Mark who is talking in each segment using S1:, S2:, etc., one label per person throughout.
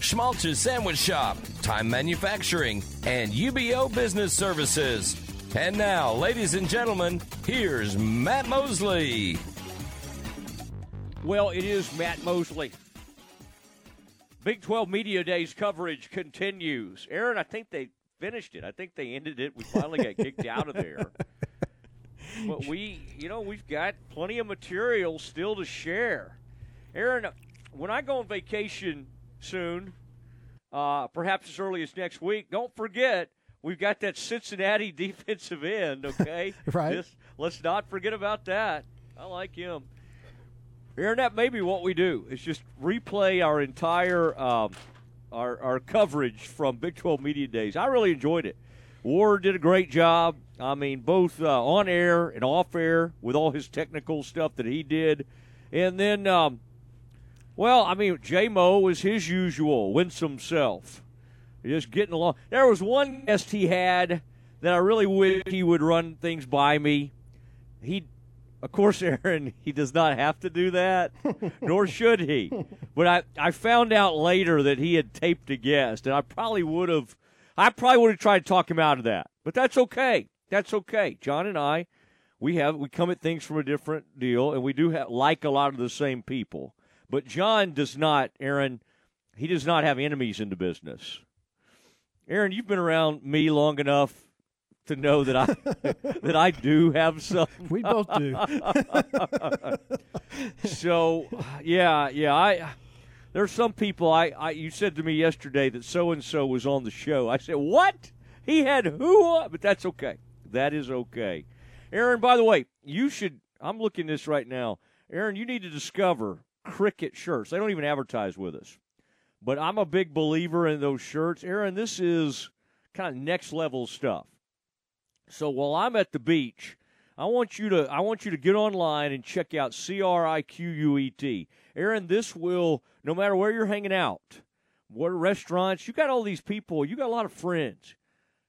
S1: Schmaltz's Sandwich Shop, Time Manufacturing, and UBO Business Services. And now, ladies and gentlemen, here's Matt Mosley.
S2: Well, it is Matt Mosley. Big 12 Media Days coverage continues. Aaron, I think they finished it. I think they ended it. We finally got kicked out of there. But we, you know, we've got plenty of material still to share. Aaron, when I go on vacation soon, uh, perhaps as early as next week, don't forget we've got that Cincinnati defensive end. Okay,
S3: right.
S2: Just, let's not forget about that. I like him. Aaron, that may be what we do. Is just replay our entire um, our our coverage from Big 12 Media Days. I really enjoyed it. Ward did a great job. I mean, both uh, on air and off air with all his technical stuff that he did. And then, um, well, I mean, J Mo was his usual winsome self. Just getting along. There was one guest he had that I really wish he would run things by me. He, of course, Aaron, he does not have to do that, nor should he. But I, I found out later that he had taped a guest, and I probably would have – I probably would have tried to talk him out of that, but that's okay. That's okay. John and I, we have we come at things from a different deal, and we do have, like a lot of the same people. But John does not, Aaron. He does not have enemies in the business. Aaron, you've been around me long enough to know that I that I do have some.
S3: We both do.
S2: so, yeah, yeah, I there's some people I, I you said to me yesterday that so and so was on the show. I said, "What? He had who?" But that's okay. That is okay. Aaron, by the way, you should I'm looking this right now. Aaron, you need to discover Criquet shirts. They don't even advertise with us. But I'm a big believer in those shirts. Aaron, this is kind of next level stuff. So while I'm at the beach, I want you to I want you to get online and check out C R I Q U E T. Aaron, this will no matter where you're hanging out, what restaurants, you got all these people, you got a lot of friends.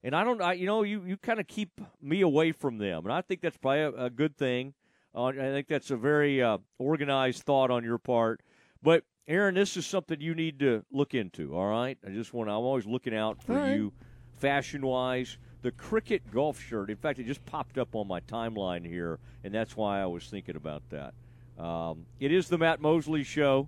S2: And I don't I you know, you you kind of keep me away from them. And I think that's probably a, a good thing. Uh, I think that's a very uh, organized thought on your part. But Aaron, this is something you need to look into, all right? I just want I'm always looking out for right. you fashion wise the Criquet golf shirt. In fact, it just popped up on my timeline here, and that's why I was thinking about that. Um, it is the Matt Mosley Show,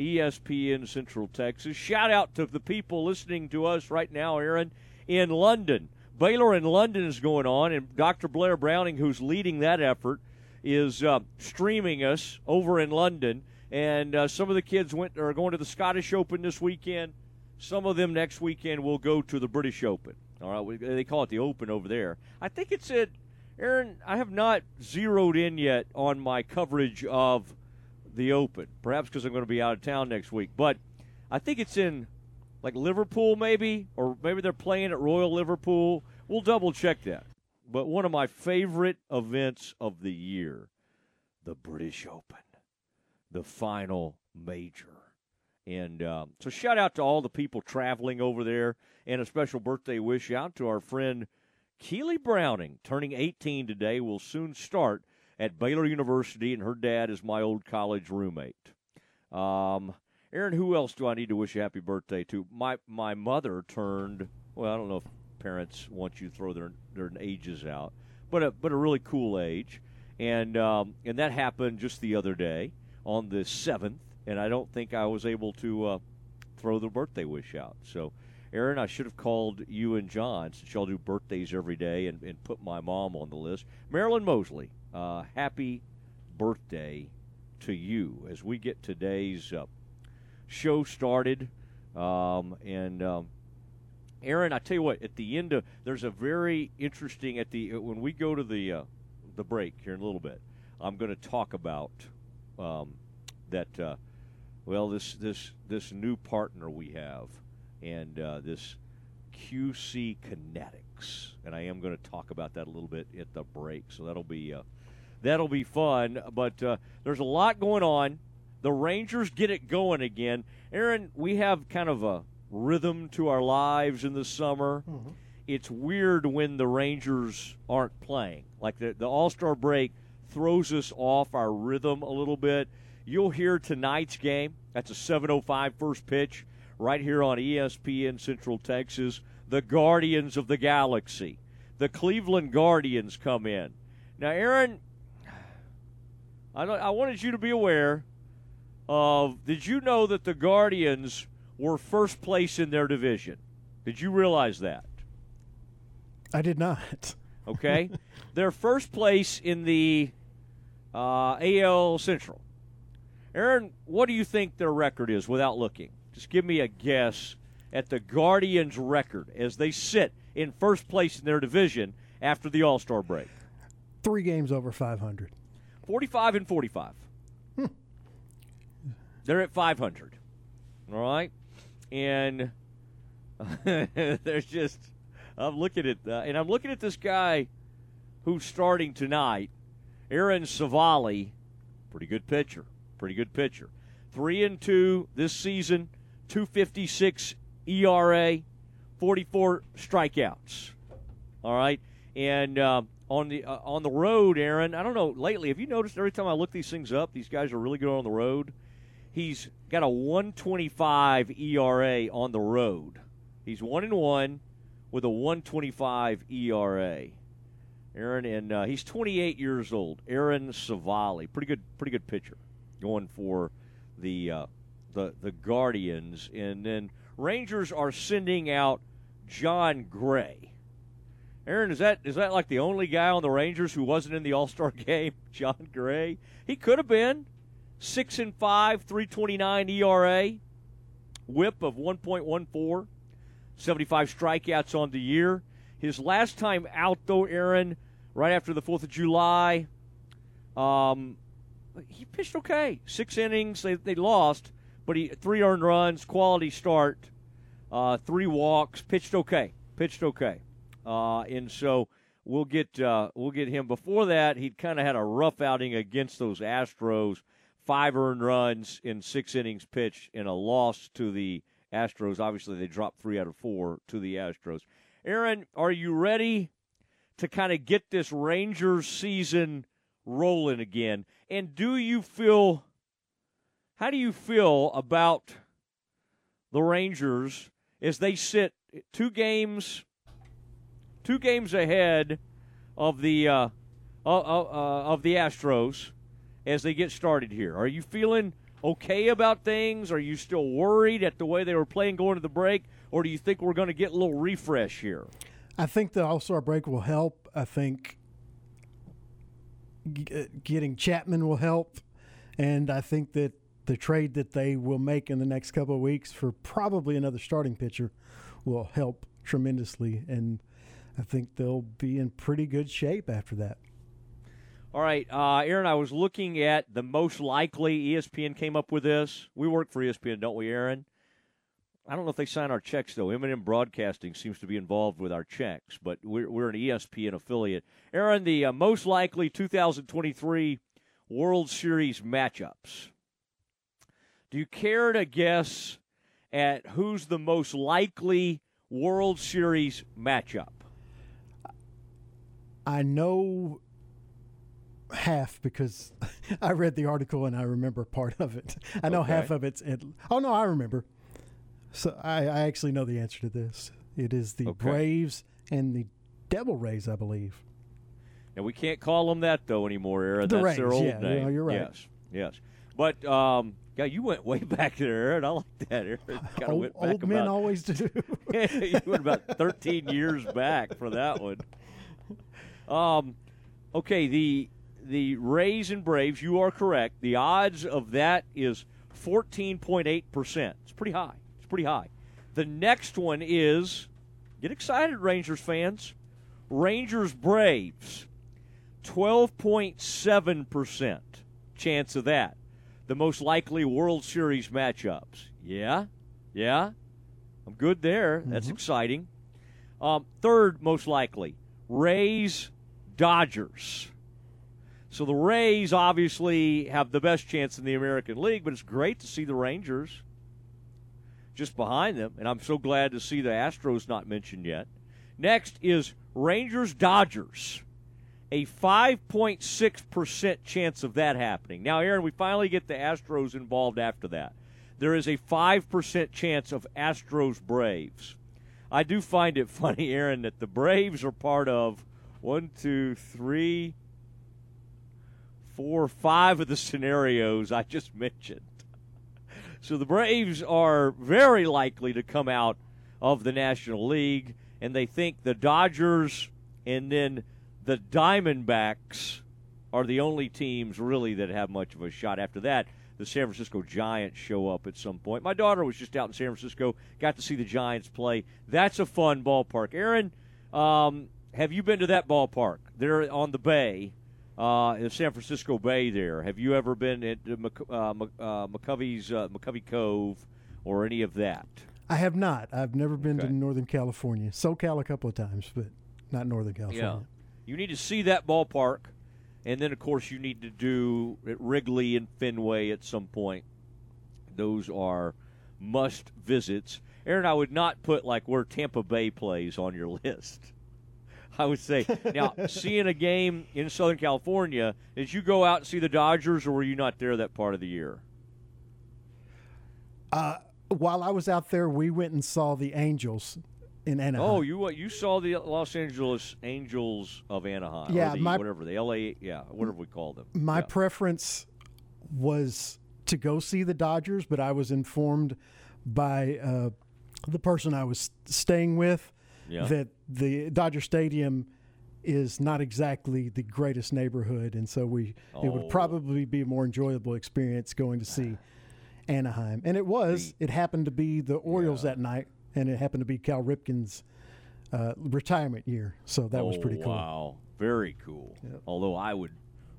S2: ESPN Central Texas. Shout out to the people listening to us right now, Aaron, in London. Baylor in London is going on, and Dr. Blair Browning, who's leading that effort, is uh, streaming us over in London. And uh, some of the kids went are going to the Scottish Open this weekend. Some of them next weekend will go to the British Open. All right, they call it the Open over there. I think it's at Aaron. I have not zeroed in yet on my coverage of the Open, perhaps because I'm going to be out of town next week. But I think it's in like Liverpool, maybe, or maybe they're playing at Royal Liverpool. We'll double check that. But one of my favorite events of the year, the British Open, the final major. And um, so, shout out to all the people traveling over there, and a special birthday wish out to our friend Keely Browning, turning 18 today, will soon start at Baylor University, and her dad is my old college roommate. Um, Aaron, who else do I need to wish a happy birthday to? My my mother turned. Well, I don't know if parents want you throw their their ages out, but a but a really cool age, and um, and that happened just the other day on the seventh and I don't think I was able to uh, throw the birthday wish out. So, Aaron, I should have called you and John since y'all do birthdays every day and, and put my mom on the list. Marilyn Mosley, uh, happy birthday to you as we get today's uh, show started. Um, and um, Aaron, I tell you what, at the end of there's a very interesting at the when we go to the uh, the break here in a little bit. I'm going to talk about um, that uh, well, this this this new partner we have, and uh, this QC Kinetics, and I am going to talk about that a little bit at the break. So that'll be uh, that'll be fun. But uh, there's a lot going on. The Rangers get it going again. Aaron, we have kind of a rhythm to our lives in the summer.
S3: Mm-hmm.
S2: It's weird when the Rangers aren't playing. Like the, the All Star break throws us off our rhythm a little bit. You'll hear tonight's game. That's a 7:05 first pitch right here on ESPN Central Texas. The Guardians of the Galaxy, the Cleveland Guardians come in. Now, Aaron, I, I wanted you to be aware of. Did you know that the Guardians were first place in their division? Did you realize that?
S3: I did not.
S2: Okay, they're first place in the uh, AL Central. Aaron, what do you think their record is without looking? Just give me a guess at the Guardians' record as they sit in first place in their division after the All Star break.
S3: Three games over 500.
S2: 45 and 45. They're at 500. All right? And there's just, I'm looking at, uh, and I'm looking at this guy who's starting tonight, Aaron Civale. Pretty good pitcher. Pretty good pitcher. Three and two this season, 256 ERA, 44 strikeouts. All right, and uh, on the uh, on the road, Aaron. I don't know. Lately, have you noticed every time I look these things up, these guys are really good on the road. He's got a 125 ERA on the road. He's one and one with a 125 ERA. Aaron, and uh, he's 28 years old. Aaron Civale, pretty good, pretty good pitcher, going for the uh, the the Guardians, and then Rangers are sending out Jon Gray. Aaron, is that is that like the only guy on the Rangers who wasn't in the All Star game? Jon Gray. He could have been six and five, three twenty nine ERA, WHIP of one point one four, 75 strikeouts on the year. His last time out, though, Aaron, right after the Fourth of July, um, he pitched okay. Six innings, they they lost, but he three earned runs, quality start, uh, three walks, pitched okay, pitched okay. Uh, and so we'll get uh, we'll get him. Before that, he'd kind of had a rough outing against those Astros. Five earned runs in six innings pitched, in a loss to the Astros. Obviously, they dropped three out of four to the Astros. Aaron, are you ready to kind of get this Rangers season rolling again? And do you feel? How do you feel about the Rangers as they sit two games? two games ahead of the uh, uh, uh, of the Astros as they get started here. Are you feeling okay about things? Are you still worried at the way they were playing going to the break, or do you think we're going to get a little refresh here?
S3: I think the All Star break will help. I think uh, getting Chapman will help, and I think that the trade that they will make in the next couple of weeks for probably another starting pitcher will help tremendously. And I think they'll be in pretty good shape after that.
S2: All right, uh, Aaron, I was looking at the most likely. ESPN came up with this. We work for ESPN, don't we, Aaron? I don't know if they sign our checks, though. M&M Broadcasting seems to be involved with our checks, but we're, we're an ESPN affiliate. Aaron, the uh, most likely 2023 World Series matchups. Do you care to guess at who's the most likely World Series matchup?
S3: I know half because I read the article and I remember part of it. I know
S2: Okay.
S3: half of it's. At, oh no, I remember. So I, I actually know the answer to this. It is the
S2: Okay.
S3: Braves and the Devil Rays, I believe.
S2: And we can't call them that though anymore, Aaron.
S3: The
S2: That's their old
S3: yeah,
S2: name.
S3: no, you're right.
S2: Yes, yes. But um, yeah, you went way back there, Aaron. I like that, Aaron. Kind of
S3: Old,
S2: went back
S3: old men
S2: about
S3: always do.
S2: you went about 13 years back for that one. Um, okay, the the Rays and Braves. You are correct. The odds of that is 14.8 percent. It's pretty high. It's pretty high. The next one is get excited, Rangers fans. Rangers Braves. 12.7 percent chance of that. The most likely World Series matchups. Yeah, yeah. I'm good there. That's exciting. Um, third, most likely, Rays, Dodgers. So the Rays obviously have the best chance in the American League, but it's great to see the Rangers just behind them, and I'm so glad to see the Astros not mentioned yet. Next is Rangers Dodgers. A 5.6% chance of that happening. Now, Aaron, we finally get the Astros involved after that. There is a 5% chance of Astros Braves. I do find it funny, Aaron, that the Braves are part of one, two, three, four, or five of the scenarios I just mentioned. So the Braves are very likely to come out of the National League, and they think the Dodgers and then the Diamondbacks are the only teams really that have much of a shot. After that, the San Francisco Giants show up at some point. My daughter was just out in San Francisco, got to see the Giants play. That's a fun ballpark. Aaron, um, have you been to that ballpark? They're on the bay uh, in San Francisco Bay. There, have you ever been at uh, uh, McCovey's uh, McCovey Cove or any of that?
S3: I have not. I've never been okay. to Northern California. SoCal a couple of times, but not Northern California.
S2: Yeah. You need to see that ballpark, and then of course you need to do at Wrigley and Fenway at some point. Those are must visits. Aaron, I would not put like where Tampa Bay plays on your list. I would say. Now, seeing a game in Southern California, did you go out and see the Dodgers, or were you not there that part of the year?
S3: Uh, while I was out there, we went and saw the Angels in Anaheim.
S2: Oh, you you saw the Los Angeles Angels of Anaheim?
S3: Yeah,
S2: the,
S3: my,
S2: whatever the LA, yeah, whatever we call them.
S3: My
S2: yeah.
S3: preference was to go see the Dodgers, but I was informed by uh, the person I was staying with yeah. that the Dodger Stadium is not exactly the greatest neighborhood, and so we oh. it would oh. probably be a more enjoyable experience going to see Anaheim. And it was. It happened to be the Orioles yeah. that night, and it happened to be Cal Ripken's uh, retirement year, so that
S2: oh,
S3: was pretty cool.
S2: Wow, very cool. Yep. Although I would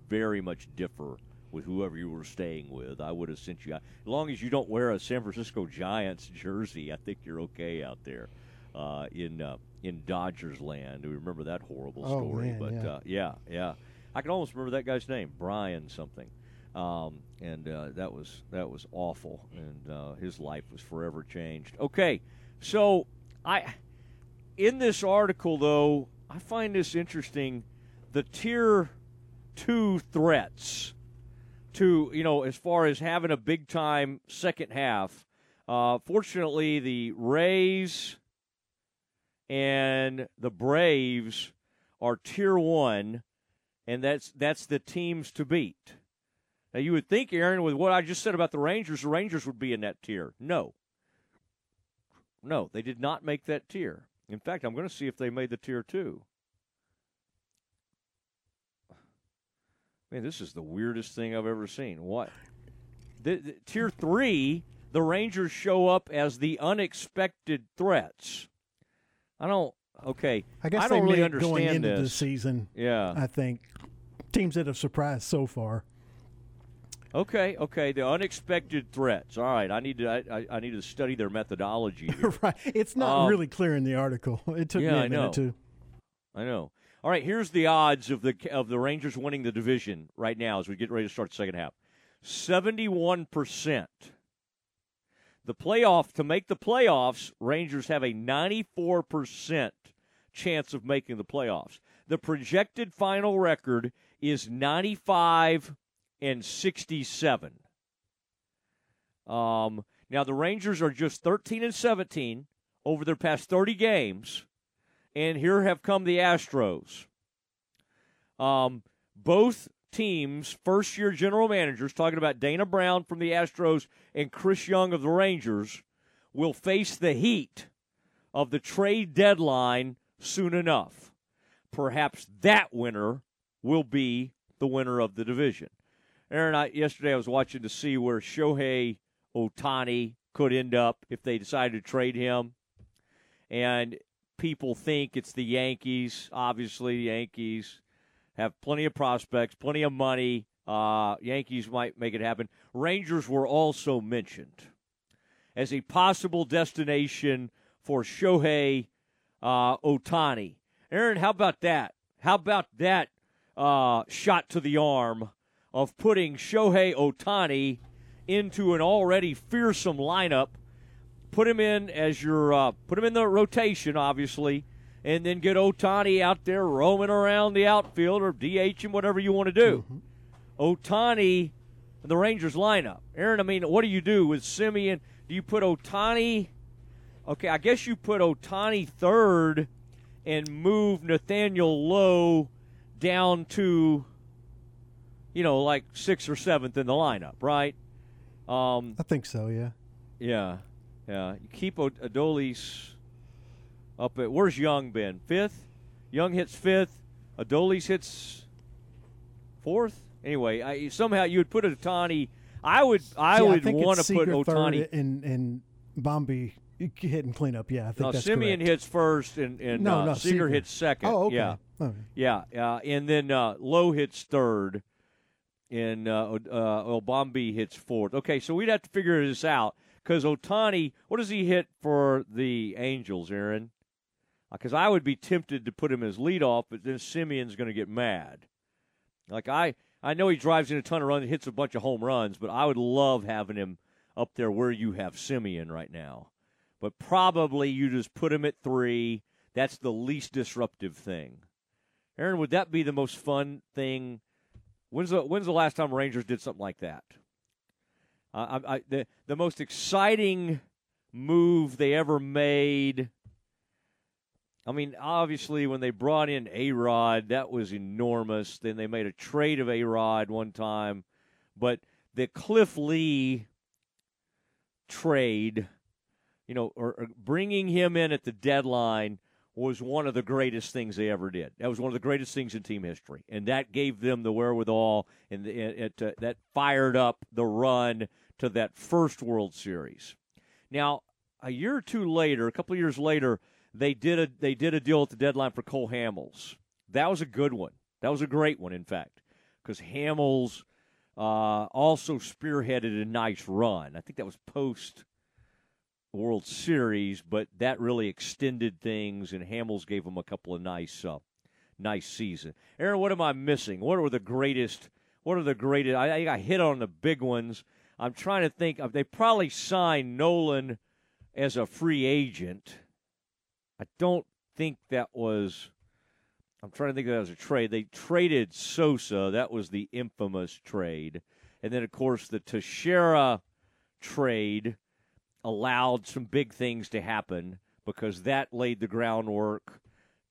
S2: very much differ with whoever you were staying with. I would have sent you out. As long as you don't wear a San Francisco Giants jersey, I think you're okay out there uh, in uh, in Dodgers land. We remember that horrible
S3: oh,
S2: story,
S3: man,
S2: but
S3: yeah.
S2: Uh, yeah, yeah, I can almost remember that guy's name, Brian something. Um, and uh, that was that was awful, and uh, his life was forever changed. Okay, so I in this article though I find this interesting. The tier two threats to you know as far as having a big time second half. Uh, fortunately, the Rays and the Braves are tier one, and that's that's the teams to beat. Now you would think, Aaron, with what I just said about the Rangers, the Rangers would be in that tier. No. No, they did not make that tier. In fact, I'm going to see if they made the tier two. Man, this is the weirdest thing I've ever seen. What? The, the, tier three, the Rangers show up as the unexpected threats. I don't. Okay,
S3: I guess
S2: I don't
S3: really
S2: really understand
S3: going into
S2: this.
S3: the season.
S2: Yeah,
S3: I think teams that have surprised so far.
S2: Okay, okay. The unexpected threats. All right, I need to. I, I need to study their methodology.
S3: right, it's not
S2: Um,
S3: really clear in the article. It took
S2: yeah,
S3: me a
S2: I know.
S3: minute to.
S2: I know. All right, here's the odds of the of the Rangers winning the division right now as we get ready to start the second half. Seventy-one percent. The playoff to make the playoffs, Rangers have a ninety-four percent chance of making the playoffs. The projected final record is ninety-five and sixty-seven. Um, now the Rangers are just thirteen and seventeen over their past thirty games and here have come the Astros. Um, both teams, first year general managers, talking about Dana Brown from the Astros and Chris Young of the Rangers, will face the heat of the trade deadline soon enough. Perhaps that winner will be the winner of the division. Aaron, I, yesterday I was watching to see where Shohei Ohtani could end up if they decided to trade him. And people think it's the Yankees. Obviously, the Yankees have plenty of prospects, plenty of money. Uh, Yankees might make it happen. Rangers were also mentioned as a possible destination for Shohei uh, Ohtani. Aaron, how about that? How about that uh, shot to the arm of putting Shohei Ohtani into an already fearsome lineup? Put him in as your uh, put him in the rotation, obviously, and then get Ohtani out there roaming around the outfield or DH and whatever you want to do. Mm-hmm. Ohtani, the Rangers lineup. Aaron, I mean, what do you do with Semien? Do you put Ohtani? Okay, I guess you put Ohtani third and move Nathaniel Lowe down to, you know, like sixth or seventh in the lineup, right?
S3: Um, I think so. Yeah.
S2: Yeah, yeah. You keep Adolis up at where's Young been? Fifth. Young hits fifth. Adolis hits fourth. Anyway, I, somehow you would put Ohtani. I would. I would want to put Ohtani
S3: in in Bombi hitting cleanup. Yeah, I think
S2: no,
S3: that's
S2: Semien
S3: correct.
S2: hits first, and, and
S3: no,
S2: uh,
S3: no,
S2: Seager, Seager hits second.
S3: Oh, okay.
S2: Yeah,
S3: okay.
S2: yeah, uh, and then uh, Lowe hits third, and uh, uh, Obambi hits fourth. Okay, so we'd have to figure this out because Ohtani, what does he hit for the Angels, Aaron? Because uh, I would be tempted to put him as leadoff, but then Semien's going to get mad. Like I, I know he drives in a ton of runs, hits a bunch of home runs, but I would love having him up there where you have Simeon right now. But probably you just put him at three. That's the least disruptive thing. Aaron, would that be the most fun thing? When's the when's the last time Rangers did something like that? Uh, I, I, the the most exciting move they ever made. I mean, obviously, when they brought in A Rod, that was enormous. Then they made a trade of A Rod one time, but the Cliff Lee trade, you know, or, or bringing him in at the deadline was one of the greatest things they ever did. That was one of the greatest things in team history, and that gave them the wherewithal, and it, it uh, that fired up the run to that first World Series. Now, a year or two later, a couple of years later, they did a they did a deal at the deadline for Cole Hamels. That was a good one. That was a great one, in fact, because Hamels uh, also spearheaded a nice run. I think that was post World Series, but that really extended things, and Hamels gave them a couple of nice, uh, nice season. Aaron, what am I missing? What are the greatest? What are the greatest? I, I hit on the big ones. I'm trying to think. Of, they probably signed Nolan as a free agent. I don't think that was. I'm trying to think that was a trade. They traded Sosa. That was the infamous trade. And then, of course, the Teixeira trade allowed some big things to happen because that laid the groundwork.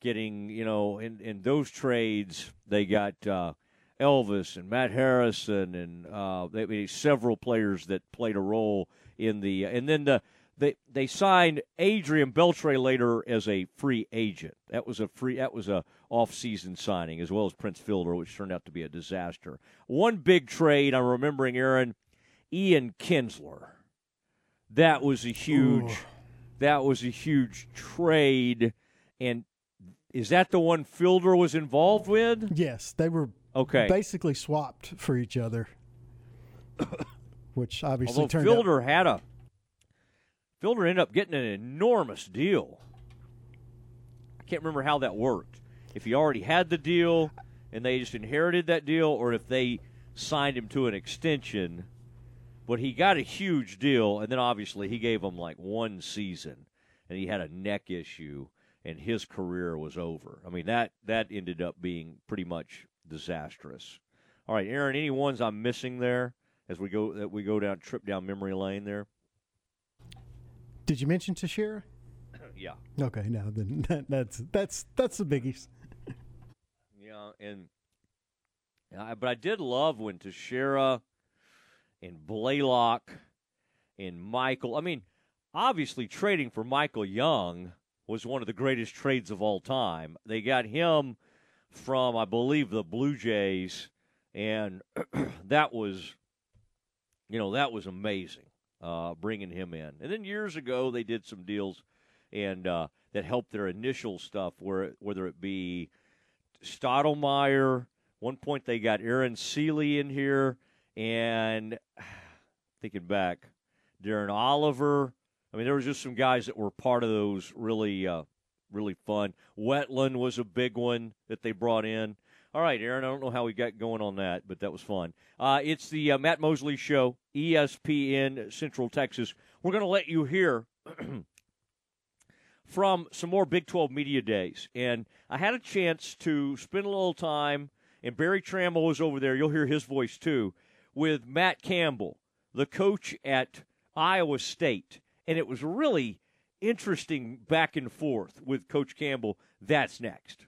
S2: Getting, you know, in, in those trades, they got uh, Elvis and Matt Harrison and uh, they, several players that played a role in the. And then the they they signed Adrian Beltre later as a free agent. That was a free that was a off-season signing as well as Prince Fielder, which turned out to be a disaster. One big trade I'm remembering, Aaron, Ian Kinsler. That was a huge. Ooh. That was a huge trade, and is that the one Fielder was involved with?
S3: Yes, they were
S2: okay.
S3: Basically swapped for each other, which obviously
S2: Although
S3: turned
S2: Fielder
S3: out-
S2: had a Fielder ended up getting an enormous deal. I can't remember how that worked. If he already had the deal and they just inherited that deal, or if they signed him to an extension. But he got a huge deal, and then obviously he gave him like one season, and he had a neck issue, and his career was over. I mean that that ended up being pretty much disastrous. All right, Aaron, any ones I'm missing there as we go that we go down trip down memory lane there?
S3: Did you mention Teixeira?
S2: yeah.
S3: Okay, now then that, that's that's that's the biggies.
S2: yeah, and uh, but I did love when Teixeira and Blalock and Michael. I mean, obviously trading for Michael Young was one of the greatest trades of all time. They got him from, I believe, the Blue Jays, and that was, you know, that was amazing uh, bringing him in. And then years ago, they did some deals and uh, that helped their initial stuff, where whether it be Stottlemyre. One point they got Aaron Sele in here, and thinking back, Darren Oliver. I mean, there was just some guys that were part of those really uh, really fun. Wetteland was a big one that they brought in. All right, Aaron, I don't know how we got going on that, but that was fun. Uh, it's the uh, Matt Mosley Show, ESPN Central Texas. We're going to let you hear from some more Big 12 media days. And I had a chance to spend a little time, and Berry Tramel was over there. You'll hear his voice too, with Matt Campbell, the coach at Iowa State. And it was really interesting back and forth with Coach Campbell. That's next.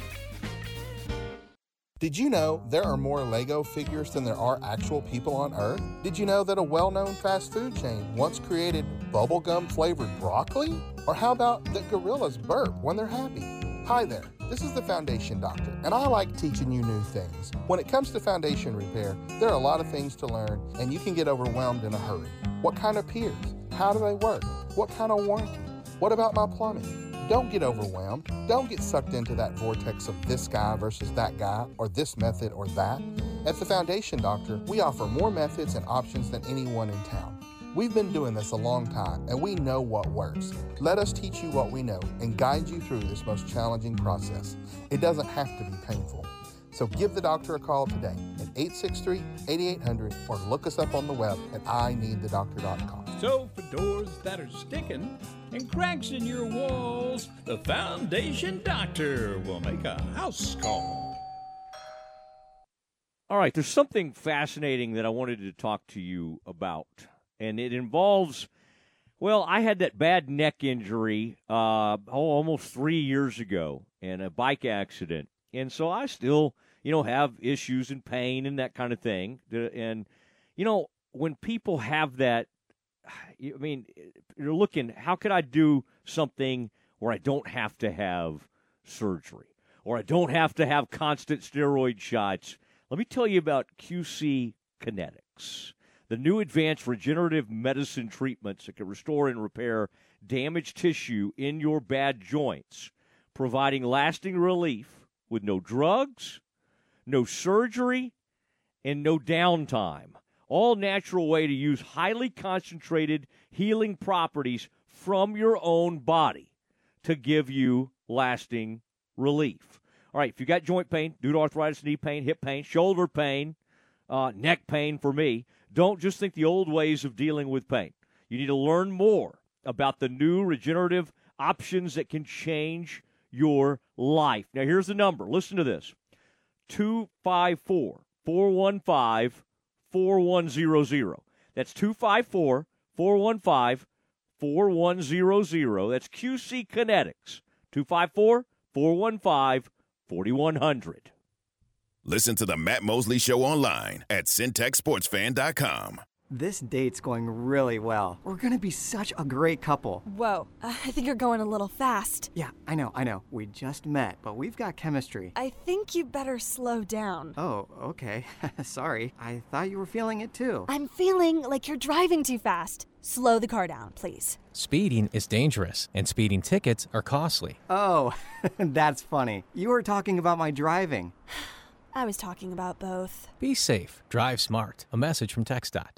S4: Did you know there are more Lego figures than there are actual people on Earth? Did you know that a well known fast food chain once created bubblegum flavored broccoli? Or how about that gorillas burp when they're happy? Hi there, this is the Foundation Doctor, and I like teaching you new things. When it comes to foundation repair, there are a lot of things to learn, and you can get overwhelmed in a hurry. What kind of piers? How do they work? What kind of warranty? What about my plumbing? Don't get overwhelmed. Don't get sucked into that vortex of this guy versus that guy, or this method or that. At the Foundation Doctor, we offer more methods and options than anyone in town. We've been doing this a long time and we know what works. Let us teach you what we know and guide you through this most challenging process. It doesn't have to be painful. So give the doctor a call today 863 8800 or look us up on the web at ineedthedoctor.com.
S5: So, for doors that are sticking and cracks in your walls, the Foundation Doctor will make a house call.
S2: All right, there's something fascinating that I wanted to talk to you about, and it involves. Well, I had that bad neck injury uh, oh, almost three years ago in a bike accident, and so I still, you know, have issues and pain and that kind of thing. And you know, when people have that, I mean, you're looking. How could I do something where I don't have to have surgery, or I don't have to have constant steroid shots? Let me tell you about QC Kinetics, the new advanced regenerative medicine treatments that can restore and repair damaged tissue in your bad joints, providing lasting relief with no drugs, no surgery, and no downtime. All natural way to use highly concentrated healing properties from your own body to give you lasting relief. All right, if you got joint pain, due to arthritis, knee pain, hip pain, shoulder pain, uh, neck pain for me, don't just think the old ways of dealing with pain. You need to learn more about the new regenerative options that can change your life. Now, here's the number. Listen to this 254 415 4100. That's 254 415 4100. That's QC Kinetics. 254 415 4100.
S6: Listen to the Matt Mosley Show online at centexsportsfan.com.
S7: This date's going really well. We're gonna be such a great couple.
S8: Whoa, uh, I think you're going a little fast.
S7: Yeah, I know, I know. We just met, but we've got chemistry.
S8: I think you better slow down.
S7: Oh, okay. Sorry. I thought you were feeling it too.
S8: I'm feeling like you're driving too fast. Slow the car down, please.
S9: Speeding is dangerous, and speeding tickets are costly.
S7: Oh, that's funny. You were talking about my driving.
S8: I was talking about both.
S9: Be safe. Drive smart. A message from TxDOT.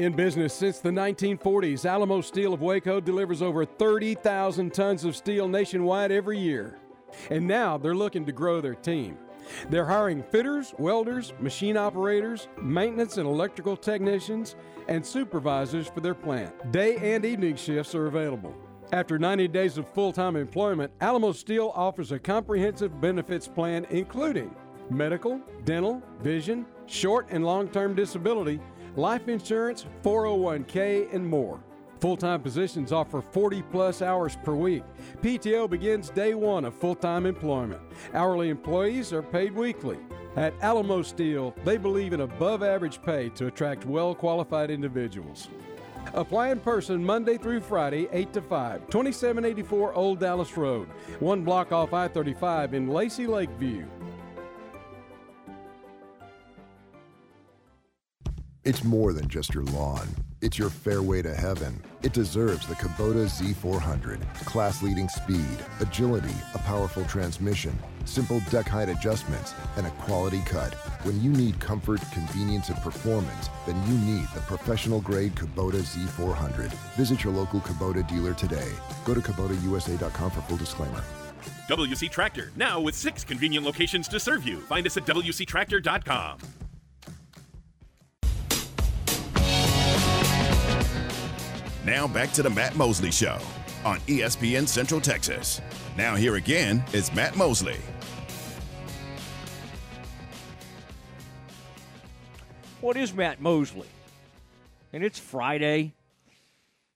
S10: In business since the 1940s, Alamo Steel of Waco delivers over 30,000 tons of steel nationwide every year. And now they're looking to grow their team. They're hiring fitters, welders, machine operators, maintenance and electrical technicians, and supervisors for their plant. Day and evening shifts are available. After 90 days of full time employment, Alamo Steel offers a comprehensive benefits plan including medical, dental, vision, short and long term disability, life insurance, 401k, and more. Full time positions offer 40 plus hours per week. PTO begins day one of full time employment. Hourly employees are paid weekly. At Alamo Steel, they believe in above average pay to attract well qualified individuals. Apply in person Monday through Friday, 8 to 5, 2784 Old Dallas Road, one block off I 35 in Lacy Lakeview.
S11: It's more than just your lawn. It's your fairway to heaven. It deserves the Kubota Z400. Class leading speed, agility, a powerful transmission, simple deck height adjustments, and a quality cut. When you need comfort, convenience, and performance, then you need the professional grade Kubota Z400. Visit your local Kubota dealer today. Go to KubotaUSA.com for full disclaimer.
S12: WC Tractor, now with six convenient locations to serve you. Find us at WCTractor.com.
S6: Now back to the Matt Mosley Show on ESPN Central Texas. Now, here again is Matt Mosley.
S2: What is Matt Mosley? And it's Friday,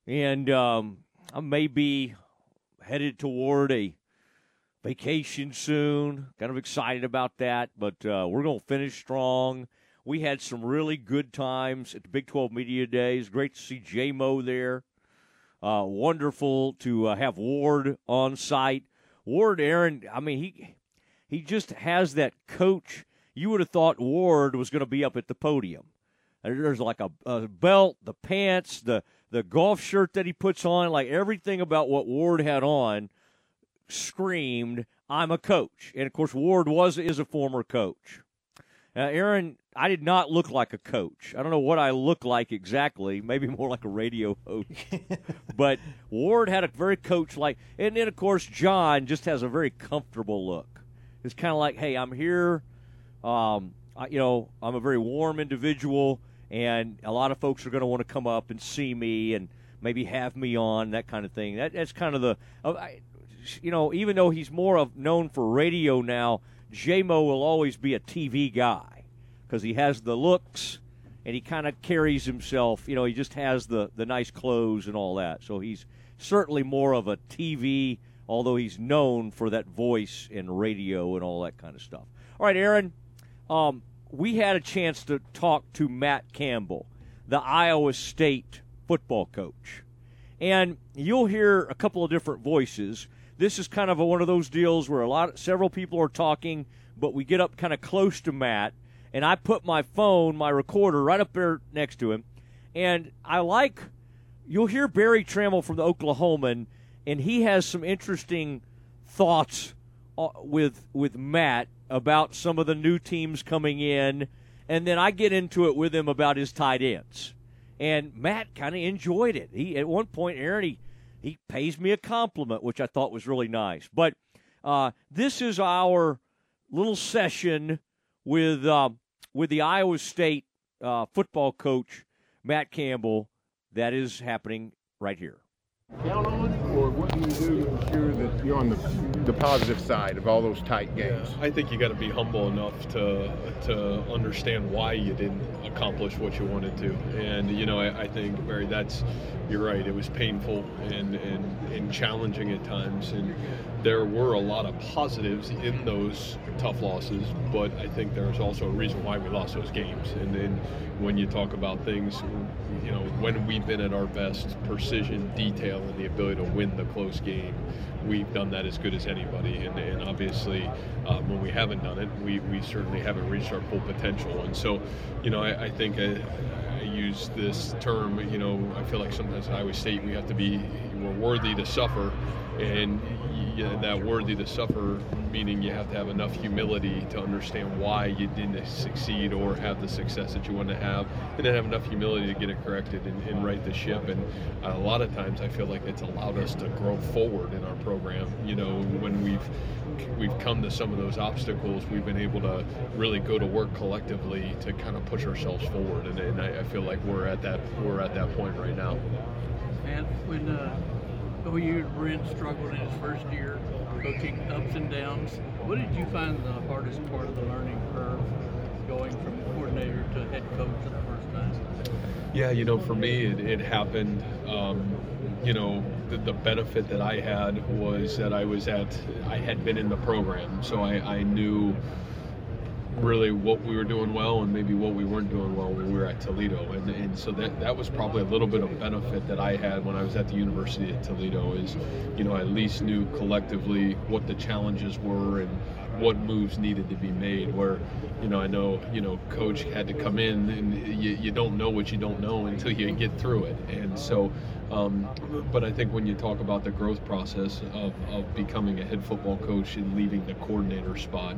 S2: and um, I may be headed toward a vacation soon. Kind of excited about that, but uh, we're going to finish strong. We had some really good times at the Big 12 Media Days. Great to see JMO there. Uh, wonderful to uh, have Ward on site. Ward, Aaron, I mean, he he just has that coach. You would have thought Ward was going to be up at the podium. There's like a, a belt, the pants, the the golf shirt that he puts on, like everything about what Ward had on screamed, "I'm a coach." And of course, Ward was is a former coach. Now, Aaron, I did not look like a coach. I don't know what I look like exactly. Maybe more like a radio host. but Ward had a very coach like, and then of course John just has a very comfortable look. It's kind of like, hey, I'm here. Um, I, you know, I'm a very warm individual, and a lot of folks are going to want to come up and see me and maybe have me on that kind of thing. That, that's kind of the, uh, I, you know, even though he's more of known for radio now, JMO will always be a TV guy because he has the looks and he kind of carries himself. You know, he just has the the nice clothes and all that. So he's certainly more of a TV, although he's known for that voice and radio and all that kind of stuff. All right, Aaron, um, we had a chance to talk to Matt Campbell, the Iowa State football coach, and you'll hear a couple of different voices. This is kind of a, one of those deals where a lot, several people are talking, but we get up kind of close to Matt and I put my phone, my recorder, right up there next to him. And I like, you'll hear Berry Tramel from the Oklahoman, and he has some interesting thoughts uh, with with Matt about some of the new teams coming in, and then I get into it with him about his tight ends. And Matt kind of enjoyed it. He at one point, Aaron, he, he pays me a compliment, which I thought was really nice. But uh, this is our little session with uh, with the Iowa State uh, football coach, Matt Campbell. That is happening right here.
S13: Count on, or what do you do to ensure that you're on the, the positive side of all those tight games?
S14: Yeah, I think you got to be humble enough to to understand why you didn't accomplish what you wanted to. And you know, I, I think Berry, that's you're right. It was painful and, and and challenging at times, and there were a lot of positives in those tough losses. But I think there's also a reason why we lost those games. And then when you talk about things, you know, when we've been at our best, precision, detail, and the ability to win the close game, we've done that as good as anybody. And, and obviously, um, when we haven't done it, we, we certainly haven't reached our full potential. And so, you know, I, I think I, I use this term. You know, I feel like sometimes at Iowa State we have to be we're worthy to suffer, and that worthy to suffer meaning you have to have enough humility to understand why you didn't succeed or have the success that you want to have, and then have enough humility to get it corrected and, and right the ship. And a lot of times I feel like it's allowed us to grow forward in our program. You know, when we've we've come to some of those obstacles, we've been able to really go to work collectively to kind of push ourselves forward. And, and I, I, feel like we're at that we're at that point right now.
S15: And when uh, OU Brent struggled in his first year, coaching ups and downs, what did you find the hardest part of the learning curve going from coordinator to head coach the first time?
S14: Yeah, you know, for me, it, it happened. Um, you know, the, the, benefit that I had was that I was at, I had been in the program, so I, I knew really what we were doing well and maybe what we weren't doing well when we were at Toledo. And, and so that, that was probably a little bit of benefit that I had when I was at the University of Toledo is, you know, I at least knew collectively what the challenges were and what moves needed to be made. Where, you know, I know, you know, coach had to come in and you, you don't know what you don't know until you get through it. And so, um, but I think when you talk about the growth process of, of becoming a head football coach and leaving the coordinator spot,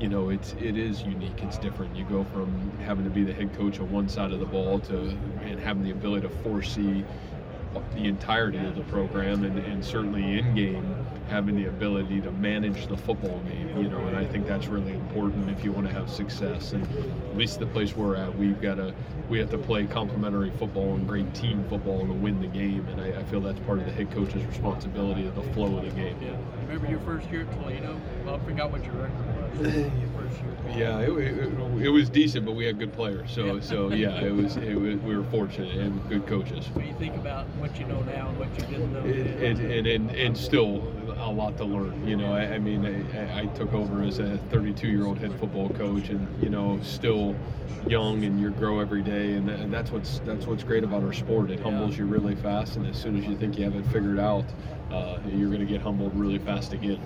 S14: you know, it's it is unique. It's different. You go from having to be the head coach on one side of the ball to and having the ability to foresee the entirety of the program and, and certainly in game having the ability to manage the football game you know and I think that's really important if you want to have success. And at least the place we're at we've got to we have to play complementary football and great team football to win the game. And I, I feel that's part of the head coach's responsibility of the flow of the game.
S15: Yeah remember your first year at Toledo? Well, I forgot what your record was
S14: yeah it, it, it, was decent but we had good players so yeah. so yeah it was, it was we were fortunate and good coaches
S15: when you think about what you know now and what you didn't know.
S14: And, and, and, and, still a lot to learn. You know, I, I mean, I, I, took over as a 32 year old head football coach, and you know, still young, and you grow every day, and, and that's what's that's what's great about our sport. It humbles you really fast, and as soon as you think you have it figured out, uh, you're going to get humbled really fast again.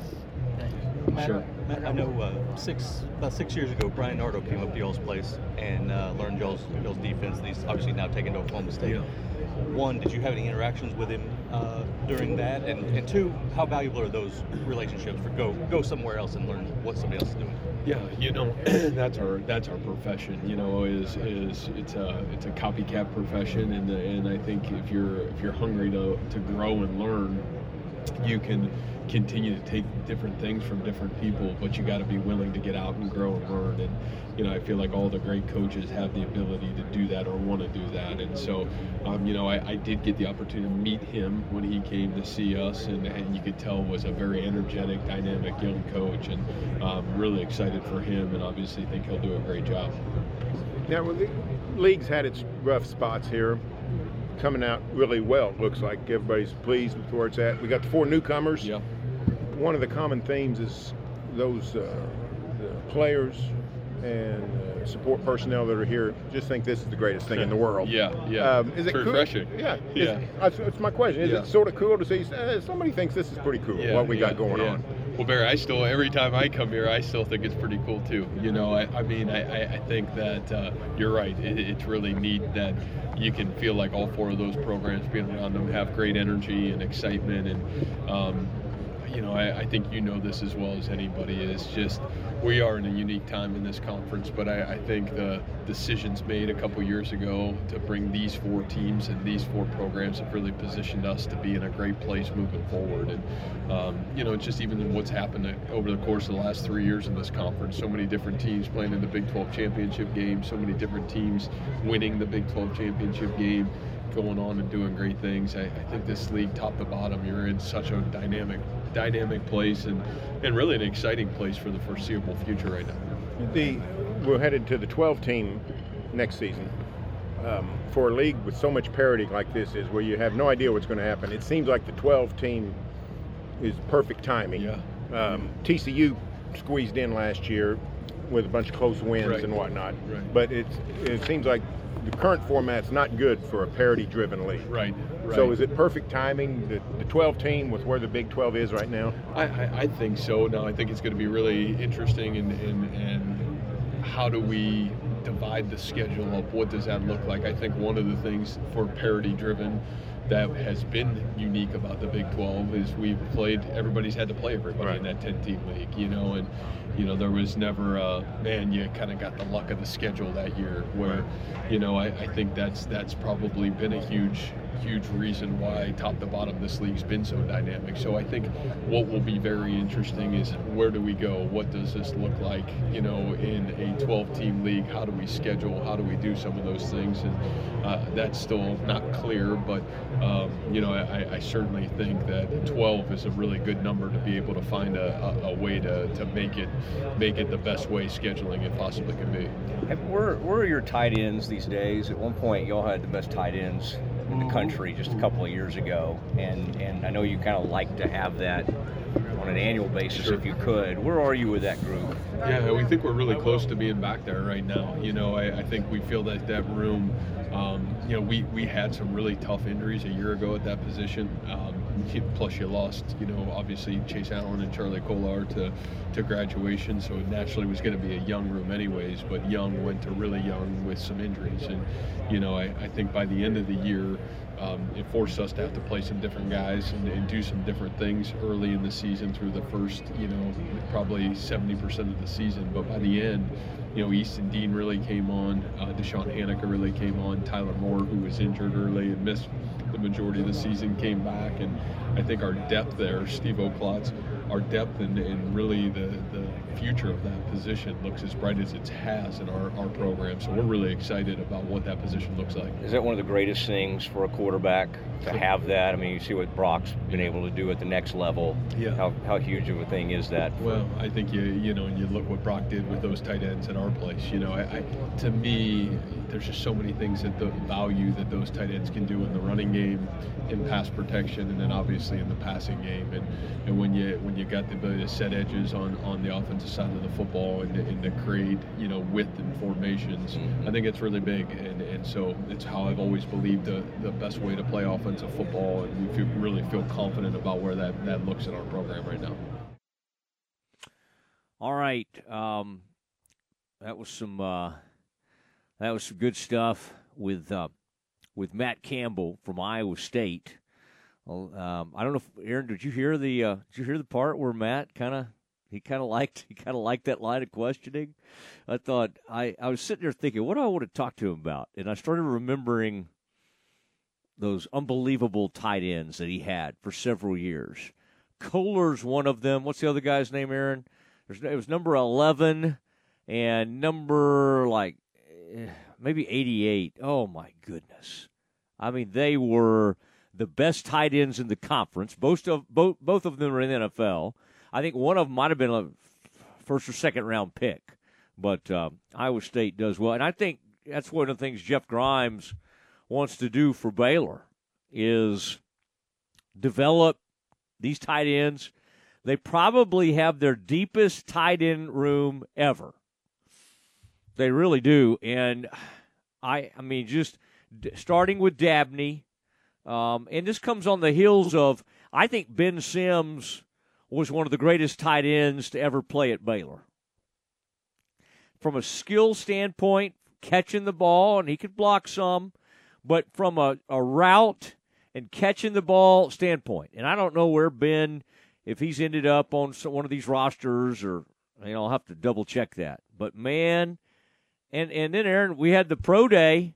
S16: Matt, sure. I know uh, six about six years ago, Bryan Nardo came up to y'all's place and uh, learned y'all's, y'all's defense. And he's obviously now taken to Oklahoma State. Yeah one, did you have any interactions with him uh, during that? And, and two, how valuable are those relationships for go go somewhere else and learn what somebody else is doing?
S14: Yeah, you know, that's our that's our profession. You know, is is it's a it's a copycat profession, and and I think if you're if you're hungry to to grow and learn, you can continue to take different things from different people, but you got to be willing to get out and grow and learn. And you know, I feel like all the great coaches have the ability to do that or want to do that. And so, um, you know, I, I, did get the opportunity to meet him when he came to see us, and, and you could tell was a very energetic, dynamic young coach, and um, really excited for him, and obviously think he'll do a great job.
S13: Now, well, the league's had its rough spots here coming out really well. It looks like everybody's pleased with where it's at. We got the four newcomers.
S14: Yeah.
S13: One of the common themes is those uh, players and uh, support personnel that are here just think this is the greatest thing in the world.
S14: Yeah, yeah. Um,
S13: is it
S14: cool? refreshing?
S13: Yeah, yeah. Is, that's my question. Is yeah. it sort of cool to see uh, somebody thinks this is pretty cool yeah, what we yeah, got going on?
S14: Well, Berry, I still every time I come here, I still think it's pretty cool too. You know, I, I mean, I, I think that uh, you're right. It, it's really neat that you can feel like all four of those programs being around them have great energy and excitement and um, you know, I, I, think you know this as well as anybody. It's just we are in a unique time in this conference, but I, I think the decisions made a couple years ago to bring these four teams and these four programs have really positioned us to be in a great place moving forward. And um, you know, it's just even what's happened over the course of the last three years in this conference, so many different teams playing in the Big 12 championship game, so many different teams winning the Big 12 championship game going on and doing great things. I, I, think this league, top to bottom, you're in such a dynamic dynamic place and, and really an exciting place for the foreseeable future right now.
S13: The we're headed to the 12 team next season. Um, for a league with so much parity like this is, where you have no idea what's going to happen, it seems like the 12 team is perfect timing.
S14: Yeah.
S13: Um, TCU squeezed in last year with a bunch of close wins
S14: right.
S13: and whatnot,
S14: right.
S13: but it's it seems like the current format's not good for a parity-driven league.
S14: Right. right.
S13: So is it perfect timing, the, the 12 team with where the Big 12 is right now?
S14: I, I, I think so. Now I think it's going to be really interesting and, and, and how do we divide the schedule up, what does that look like? I think one of the things for parity driven that has been unique about the Big 12 is we've played. Everybody's had to play everybody right. in that 10 team league, you know, and you know there was never a man. You kind of got the luck of the schedule that year, where you know I, I think that's that's probably been a huge huge reason why top to bottom this league's been so dynamic. So I think what will be very interesting is where do we go? What does this look like? You know, in a 12-team league, how do we schedule? How do we do some of those things? And uh, that's still not clear, but um, you know, I, I, certainly think that 12 is a really good number to be able to find a, a, a way to, to make it make it the best way scheduling it possibly can be.
S2: Where, where are your tight ends these days? At one point, y'all had the best tight ends in the country just a couple of years ago, and and I know you kind of like to have that on an annual basis sure. if you could. Where are you with that group?
S14: Yeah, we think we're really close to being back there right now. You know, I, I think we feel that that room. Um, you know, we, we had some really tough injuries a year ago at that position. Um, plus, you lost, you know, obviously Chase Allen and Charlie Kolar to, to graduation, so it naturally was going to be a young room, anyways. But Young went to really young with some injuries, and you know, I, I think by the end of the year, um, it forced us to have to play some different guys and, and, do some different things early in the season through the first, you know, probably 70% of the season. But by the end, you know, Easton Dean really came on, uh, DeShawn Hanika really came on, Tyler Moore, who was injured early and missed the majority of the season, came back, and I think our depth there, Steve Oklots, our depth and, and really the, the future of that position looks as bright as it has in our, our program. So we're really excited about what that position looks like.
S2: Is that one of the greatest things for a quarterback to have that? I mean, you see what Brock's been able to do at the next level.
S14: Yeah.
S2: How, how huge of a thing is that?
S14: Well, I think you you know, and you look what Brock did with those tight ends in our place. You know, I, I to me, there's just so many things that the value that those tight ends can do in the running game, in pass protection, and then obviously in the passing game. And and when you when you got the ability to set edges on on the offensive side of the football and, and to create you know width and formations, mm-hmm. I think it's really big. And and so it's how I've always believed the the best way to play offensive football, and we feel, really feel confident about where that that looks in our program right now.
S2: All right. Um, that was some. Uh that was some good stuff with uh, with Matt Campbell from Iowa State. Um, I don't know, if, Aaron. Did you hear the uh, Did you hear the part where Matt kind of he kind of liked he kind of liked that line of questioning? I thought I I was sitting there thinking, what do I want to talk to him about? And I started remembering those unbelievable tight ends that he had for several years. Kolar's one of them. What's the other guy's name, Aaron? There's, it was number eleven and number like maybe 88. Oh, my goodness. I mean, they were the best tight ends in the conference. Both of, both, both of them are in the NFL. I think one of them might have been a first or second round pick, but uh, Iowa State does well. And I think that's one of the things Jeff Grimes wants to do for Baylor is develop these tight ends. They probably have their deepest tight end room ever. They really do. And I, I mean, just d- starting with Dabney, um, and this comes on the heels of I think Ben Sims was one of the greatest tight ends to ever play at Baylor. From a skill standpoint, catching the ball, and he could block some, but from a, a route and catching the ball standpoint, and I don't know where Ben, if he's ended up on some, one of these rosters or, you know, I'll have to double check that. But man, and and then Aaron, we had the pro day,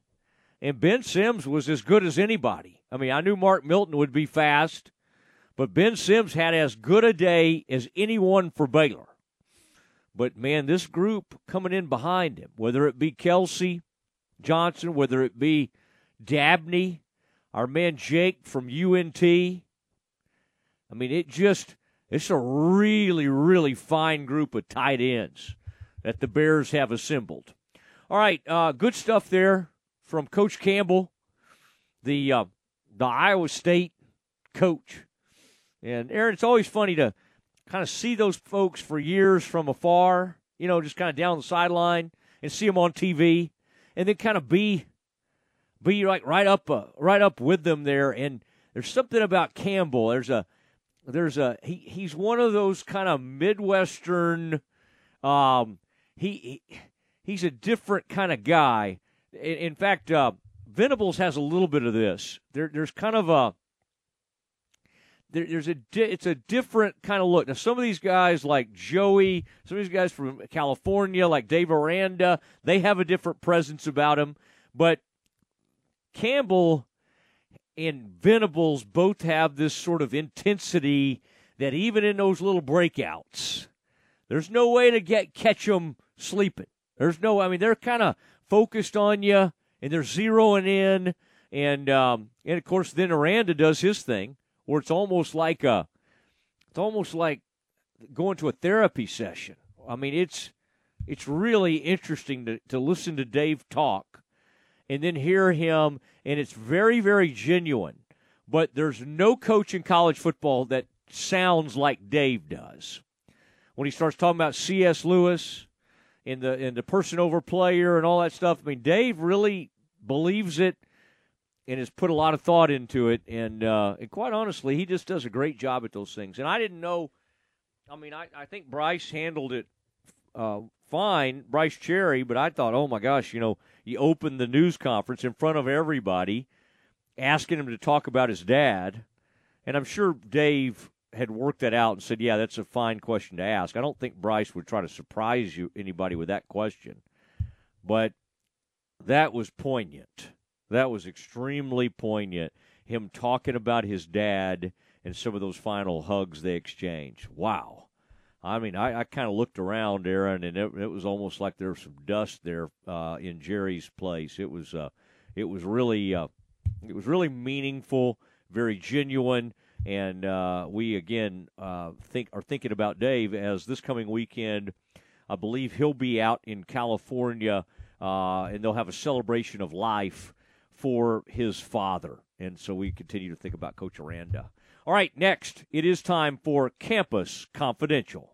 S2: and Ben Sims was as good as anybody. I mean, I knew Mark Milton would be fast, but Ben Sims had as good a day as anyone for Baylor. But man, this group coming in behind him, whether it be Kelsey Johnson, whether it be Dabney, our man Jake from UNT. I mean, it just it's a really, really fine group of tight ends that the Bears have assembled. All right, uh, good stuff there from Coach Campbell, the uh, the Iowa State coach. And Aaron, it's always funny to kind of see those folks for years from afar, you know, just kind of down the sideline and see them on TV, and then kind of be be like right up uh, right up with them there. And there's something about Campbell. There's a there's a he he's one of those kind of midwestern. Um, he, he he's a different kind of guy. In, in fact, uh, Venables has a little bit of this. There, there's kind of a there, there's a it's a different kind of look. Now, some of these guys like Joey, some of these guys from California, like Dave Aranda, they have a different presence about them. But Campbell and Venables both have this sort of intensity that even in those little breakouts, there's no way to get catch them sleeping. There's no, I mean, they're kind of focused on you and they're zeroing in, and um, and of course then Aranda does his thing where it's almost like a, it's almost like going to a therapy session. I mean, it's it's really interesting to, to listen to Dave talk and then hear him, and it's very, very genuine. But there's no coach in college football that sounds like Dave does. When he starts talking about C.S. Lewis and the and the person over player and all that stuff, I mean, Dave really believes it and has put a lot of thought into it. And uh, and quite honestly, he just does a great job at those things. And I didn't know. I mean, I, I think Bryce handled it uh, fine, Bryce Cherry, but I thought, oh my gosh, you know, he opened the news conference in front of everybody, asking him to talk about his dad. And I'm sure Dave had worked that out and said, yeah, that's a fine question to ask. I don't think Bryce would try to surprise you anybody with that question. But that was poignant. That was extremely poignant. Him talking about his dad and some of those final hugs they exchanged. Wow. I mean, I, I kind of looked around, Aaron, and it, it, was almost like there was some dust there uh, in Jerry's place. It was, uh, it was really, uh, it was really meaningful, very genuine, and uh, we again uh, think are thinking about Dave as this coming weekend. I believe he'll be out in California, uh, and they'll have a celebration of life for his father. And so we continue to think about Coach Aranda. All right, next, it is time for Campus Confidential.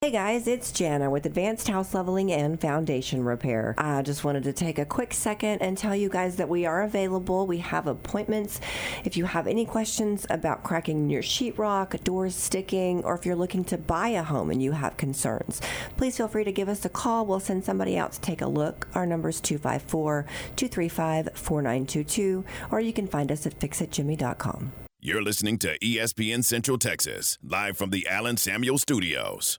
S17: Hey guys, it's Jana with Advanced House Leveling and Foundation Repair. I just wanted to take a quick second and tell you guys that we are available. We have appointments. If you have any questions about cracking your sheetrock, doors sticking, or if you're looking to buy a home and you have concerns, please feel free to give us a call. We'll send somebody out to take a look. Our number is 254 235 4922, or you can find us at fixitjimmy.com.
S6: You're listening to ESPN Central Texas, live from the Allen Samuel Studios.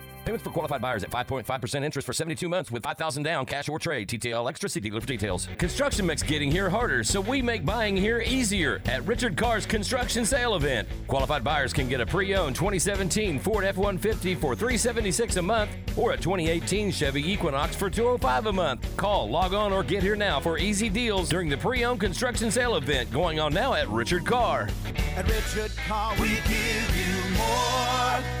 S1: Payments for qualified buyers at 5.5% interest for 72 months with 5000 down, cash or trade. TTL Extra, see dealer for details. Construction makes getting here harder, so we make buying here easier at Richard Carr's Construction Sale Event. Qualified buyers can get a pre-owned 2017 Ford F-150 for 376 a month or a 2018 Chevy Equinox for 205 a month. Call, log on, or get here now for easy deals during the pre-owned construction sale event going on now at Richard Carr.
S18: At Richard Carr, we give you more.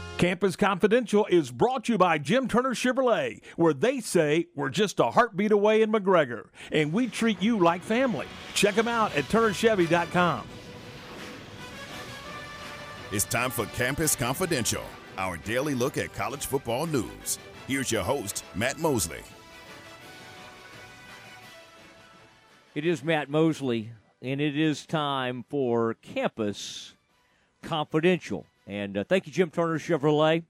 S19: Campus Confidential is brought to you by Jim Turner Chevrolet, where they say we're just a heartbeat away in McGregor, and we treat you like family. Check them out at turnerchevy.com.
S6: It's time for Campus Confidential, our daily look at college football news. Here's your host, Matt Mosley.
S2: It is Matt Mosley, and it is time for Campus Confidential. And uh, thank you, Jim Turner Chevrolet,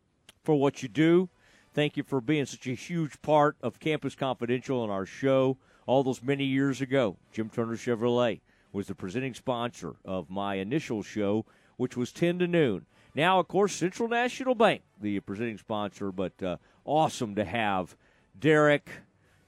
S2: for what you do. Thank you for being such a huge part of Campus Confidential and our show all those many years ago. Jim Turner Chevrolet was the presenting sponsor of my initial show, which was 10 to noon. Now, of course, Central National Bank, the presenting sponsor, but uh, awesome to have Derek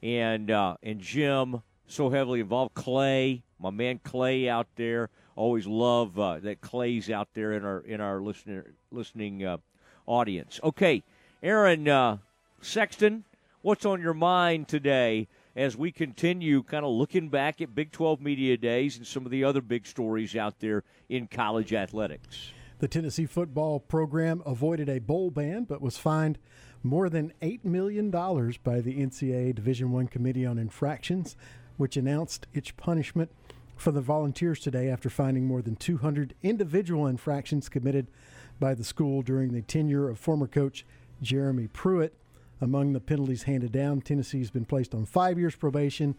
S2: and uh, and Jim so heavily involved. Clay, my man Clay out there, always love uh, that Clay's out there in our in our listener listening uh, audience. Okay, Aaron uh, Sexton, what's on your mind today as we continue kind of looking back at Big 12 Media Days and some of the other big stories out there in college athletics?
S20: The Tennessee football program avoided a bowl ban but was fined more than $8 million by the NCAA Division One Committee on Infractions, which announced its punishment for the volunteers today after finding more than 200 individual infractions committed by the school during the tenure of former coach Jeremy Pruitt. Among the penalties handed down, Tennessee has been placed on five years probation,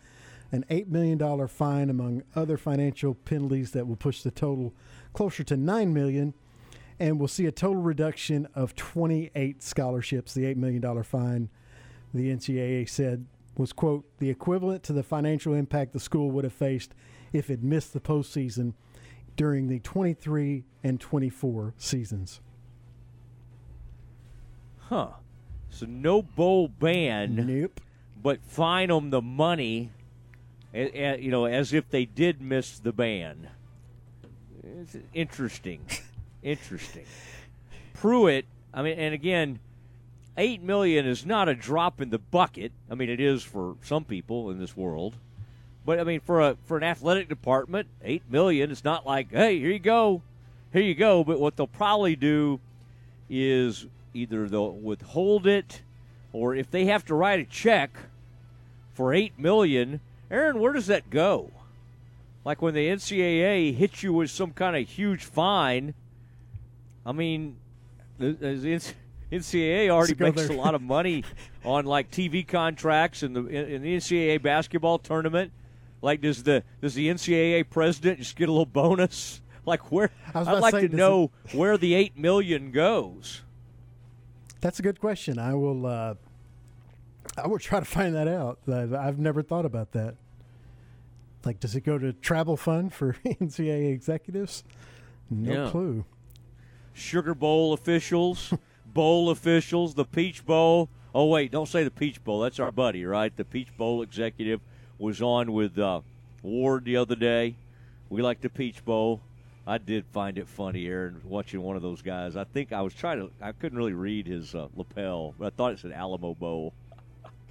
S20: an $8 million fine, among other financial penalties that will push the total closer to 9 million and we'll see a total reduction of 28 scholarships. The $8 million fine, the NCAA said, was, quote, the equivalent to the financial impact the school would have faced if it missed the postseason during the 23 and 24 seasons.
S2: Huh. So no bowl ban.
S20: Nope.
S2: But fine them the money, you know, as if they did miss the ban. It's interesting. interesting. Pruitt, I mean, and again, eight million is not a drop in the bucket. I mean, it is for some people in this world, but I mean, for a for an athletic department, eight million. It's not like, hey, here you go, here you go. But what they'll probably do is either they'll withhold it, or if they have to write a check for eight million, Aaron, where does that go? Like when the NCAA hits you with some kind of huge fine I mean, the, the NCAA already makes a lot of money on like TV contracts and the in the NCAA basketball tournament. Like, does the does the NCAA president just get a little bonus? Like, where I'd like say, to know it, where the eight million goes.
S20: That's a good question. I will. Uh, I will try to find that out. I've never thought about that. Like, does it go to travel fund for NCAA executives? No
S2: yeah.
S20: clue.
S2: Sugar Bowl officials, bowl officials, the Peach Bowl. Oh wait, don't say the Peach Bowl. That's our buddy, right? The Peach Bowl executive was on with uh, Ward the other day. We like the Peach Bowl. I did find it funny, Aaron, watching one of those guys. I think I was trying to. I couldn't really read his uh, lapel, but I thought it said Alamo Bowl,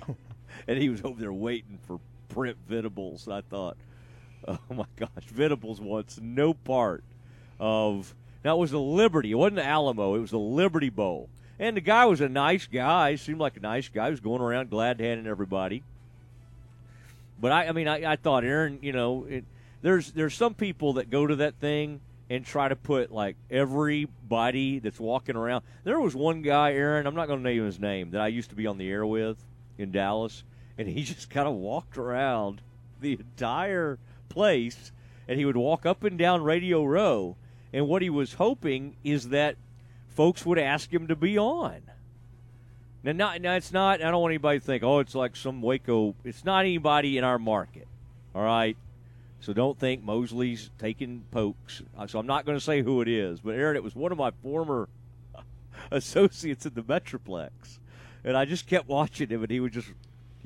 S2: and he was over there waiting for Brent Venables. I thought, oh my gosh, Venables wants no part of now, it was the Liberty. It wasn't the Alamo. It was the Liberty Bowl. And the guy was a nice guy. Seemed like a nice guy. He was going around glad handing everybody. But I, I mean, I, I thought Aaron, you know, it, there's there's some people that go to that thing and try to put like everybody that's walking around. There was one guy, Aaron. I'm not going to name his name that I used to be on the air with in Dallas, and he just kind of walked around the entire place, and he would walk up and down Radio Row and what he was hoping is that folks would ask him to be on. Now, not, now it's not. I don't want anybody to think, oh, it's like some Waco. It's not anybody in our market. All right. So don't think Mosley's taking pokes. Uh, so I'm not going to say who it is, but Aaron, it was one of my former associates in the Metroplex, and I just kept watching him, and he would just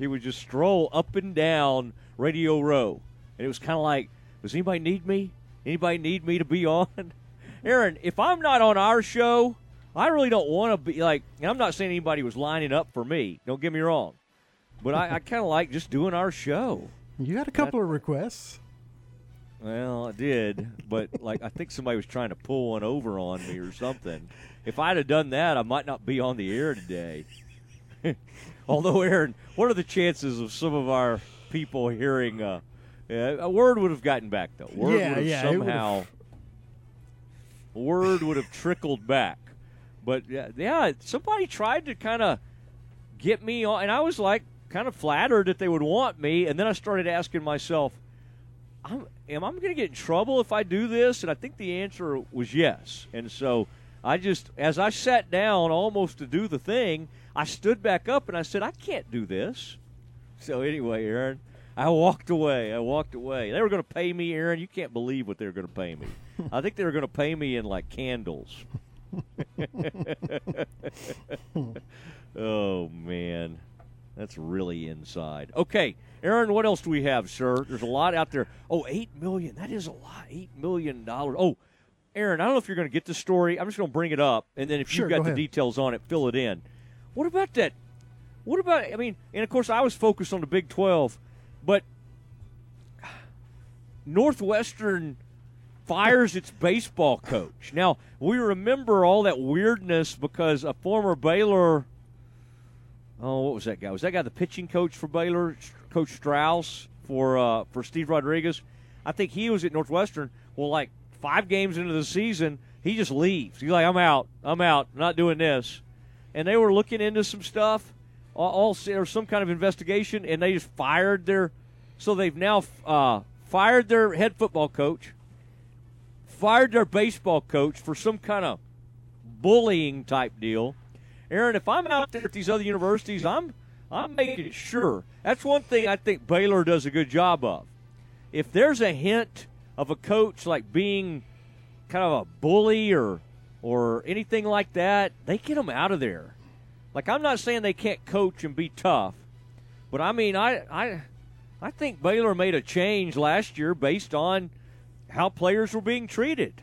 S2: he would just stroll up and down Radio Row, and it was kind of like, does anybody need me? Anybody need me to be on? Aaron, if I'm not on our show, I really don't want to be like. And I'm not saying anybody was lining up for me. Don't get me wrong, but I, I kind of like just doing our show.
S20: You had a couple of requests.
S2: Well, I did, but like I think somebody was trying to pull one over on me or something. If I'd have done that, I might not be on the air today. Although, Aaron, what are the chances of some of our people hearing? Uh, yeah, a word would have gotten back though. Word
S20: Yeah,
S2: would have
S20: yeah,
S2: somehow. Word would have trickled back, but yeah, yeah, somebody tried to kind of get me on, and I was like kind of flattered that they would want me, and then I started asking myself, am I going to get in trouble if I do this? And I think the answer was yes. And so I just, as I sat down almost to do the thing, I stood back up and I said, I can't do this. So anyway, Aaron, I walked away. I walked away. They were going to pay me, Aaron. You can't believe what they were going to pay me. I think they were going to pay me in like candles. oh man, that's really inside. Okay, Aaron, what else do we have, sir? There's a lot out there. Oh, eight million. That is a lot. Eight million dollars. Oh, Aaron, I don't know if you're going to get the story. I'm just going to bring it up, and then if
S20: Sure,
S2: you've got
S20: go
S2: the details on it, fill it in. What about that? What about? I mean, and of course, I was focused on the Big Twelve, but Northwestern fires its baseball coach. Now, we remember all that weirdness because a former Baylor oh, what was that guy? Was that guy the pitching coach for Baylor, Coach Strauss for uh, for Steve Rodriguez? I think he was at Northwestern. Well, like five games into the season, he just leaves. He's like, "I'm out. I'm out. I'm not doing this." And they were looking into some stuff, all, or some kind of investigation, and they just fired their. So they've now uh, fired their head football coach, fired their baseball coach for some kind of bullying type deal. Aaron, if I'm out there at these other universities, I'm I'm making sure. That's one thing I think Baylor does a good job of. If there's a hint of a coach like being kind of a bully or or anything like that, they get them out of there. Like I'm not saying they can't coach and be tough, but I mean I I I think Baylor made a change last year based on how players were being treated.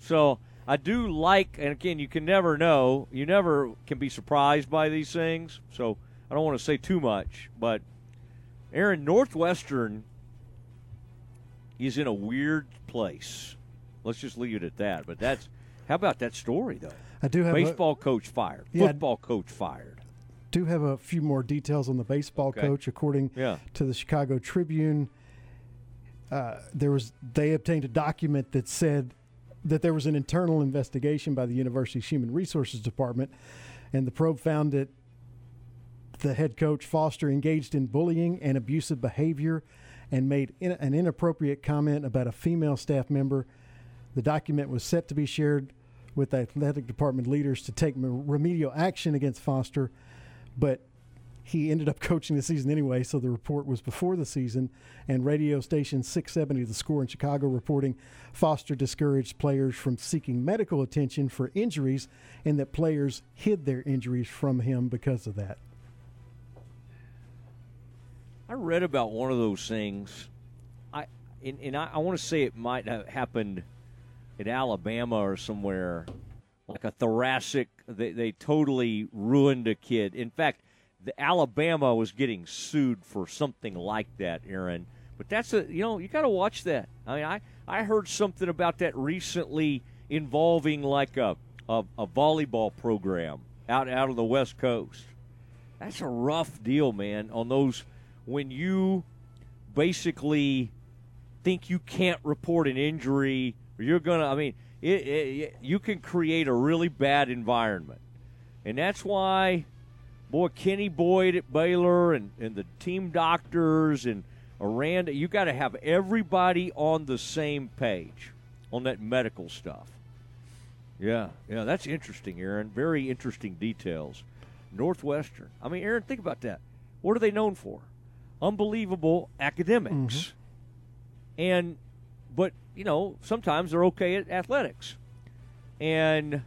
S2: So I do like, and again, you can never know. You never can be surprised by these things. So I don't want to say too much, but Aaron Northwestern is in a weird place. Let's just leave it at that. But that's how about that story though?
S20: I do have a-
S2: baseball coach fired,
S20: Yeah,
S2: football coach fired.
S20: do have a few more details on the baseball
S2: Okay.
S20: coach. According
S2: Yeah.
S20: to the Chicago Tribune, uh, there was they obtained a document that said that there was an internal investigation by the university's human resources department, and the probe found that the head coach Foster engaged in bullying and abusive behavior, and made in, an inappropriate comment about a female staff member. The document was set to be shared with athletic department leaders to take remedial action against Foster, but he ended up coaching the season anyway, so the report was before the season. And radio station 670 The Score in Chicago reporting Foster discouraged players from seeking medical attention for injuries and that players hid their injuries from him because of that.
S2: I read about one of those things. I and, and I, I want to say it might have happened in Alabama or somewhere, like a thoracic. They they totally ruined a kid. In fact, the Alabama was getting sued for something like that, Aaron. But that's a you know you got to watch that. I mean, I I heard something about that recently involving like a a, a volleyball program out out of the West Coast. That's a rough deal, man. On those when you basically think you can't report an injury you're gonna. I mean, it, it, you can create a really bad environment, and that's why, boy, Kenny Boyd at Baylor and and the team doctors and Aranda, you got to have everybody on the same page on that medical stuff. Yeah, yeah, that's interesting, Aaron. Very interesting details. Northwestern. I mean, Aaron, think about that. What are they known for? Unbelievable academics. Mm-hmm. And, but, you know, sometimes they're okay at athletics. And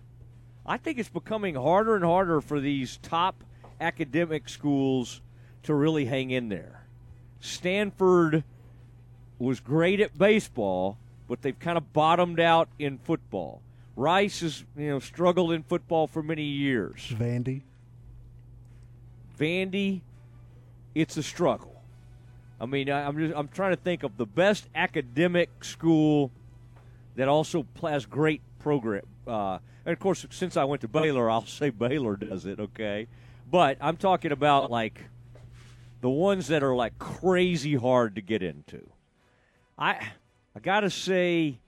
S2: I think it's becoming harder and harder for these top academic schools to really hang in there. Stanford was great at baseball, but they've kind of bottomed out in football. Rice has you know struggled in football for many years.
S20: Vandy.
S2: Vandy, it's a struggle. I mean, I, I'm just I'm trying to think of the best academic school that also has great program. Uh, and of course, since I went to Baylor, I'll say Baylor does it. Okay, but I'm talking about like the ones that are like crazy hard to get into. I I gotta say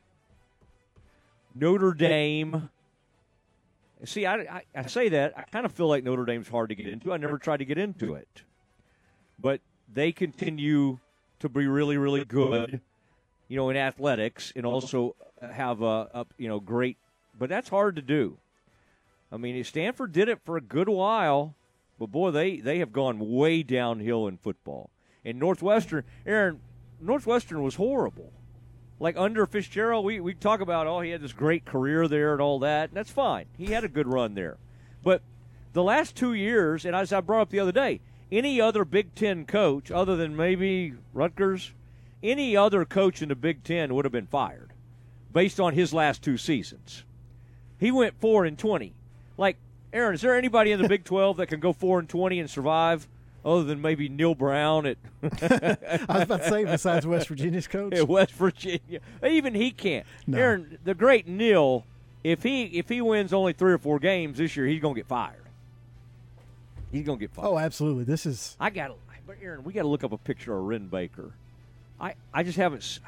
S2: Notre Dame. See, I, I, I say that I kind of feel like Notre Dame's hard to get into. I never tried to get into it, but they continue to be really, really good. You know, in athletics, and also have a, a you know great. But that's hard to do. I mean, Stanford did it for a good while, but boy, they they have gone way downhill in football. And Northwestern, Aaron, Northwestern was horrible. Like under Fitzgerald, we, we talk about, oh, he had this great career there and all that. And that's fine. He had a good run there. But the last two years, and as I brought up the other day, any other Big Ten coach, other than maybe Rutgers, any other coach in the Big Ten would have been fired based on his last two seasons. He went 4 and 20. Like, Aaron, is there anybody in the Big 12 that can go 4 and 20 and survive? other than maybe Neal Brown at.
S20: I was about to say, besides West Virginia's coach,
S2: at West Virginia, even he can't.
S20: No.
S2: Aaron, the great Neal, if he if he wins only three or four games this year, he's gonna get fired. He's gonna get fired.
S20: Oh, absolutely. This is.
S2: I got, but Aaron, we got to look up a picture of Wren Baker. I I just haven't.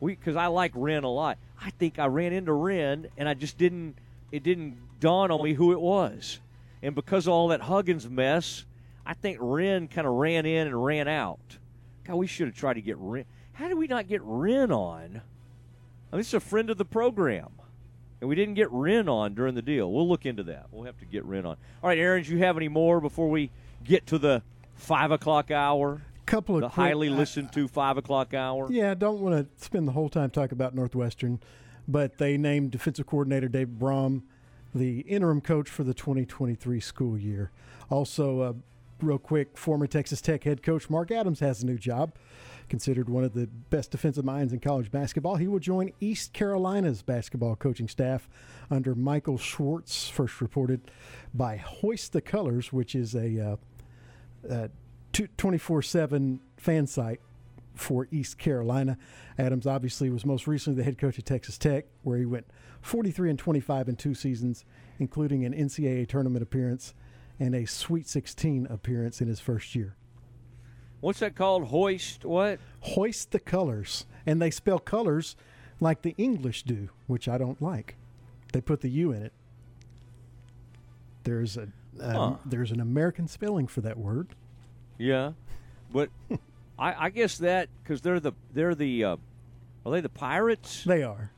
S2: We because I like Wren a lot. I think I ran into Wren and I just didn't. It didn't dawn on me who it was, and because of all that Huggins mess I think Wren kind of ran in and ran out. God, we should have tried to get Wren. How did we not get Wren on? I mean, this is a friend of the program. And we didn't get Wren on during the deal. We'll look into that. We'll have to get Wren on. All right, Aaron, do you have any more before we get to the 5 o'clock hour?
S20: Couple of
S2: the
S20: quick,
S2: highly listened to 5 o'clock hour?
S20: Yeah, I don't want to spend the whole time talking about Northwestern, but they named defensive coordinator Dave Braun the interim coach for the 2023 school year. Also, uh, real quick, former Texas Tech head coach Mark Adams has a new job. Considered one of the best defensive minds in college basketball, he will join East Carolina's basketball coaching staff under Michael Schwartz, first reported by Hoist the Colors, which is a 24 uh, 7 fan site for East Carolina. Adams obviously was most recently the head coach at Texas Tech, where he went 43 and 25 in two seasons, including an NCAA tournament appearance and a Sweet 16 appearance in his first year.
S2: What's that called? Hoist what?
S20: Hoist the colors. And they spell colors like the English do, which I don't like. They put the U in it. There's a huh. there's an American spelling for that word.
S2: Yeah, but I, I, guess that because they're the they're the uh, are they the pirates?
S20: They are.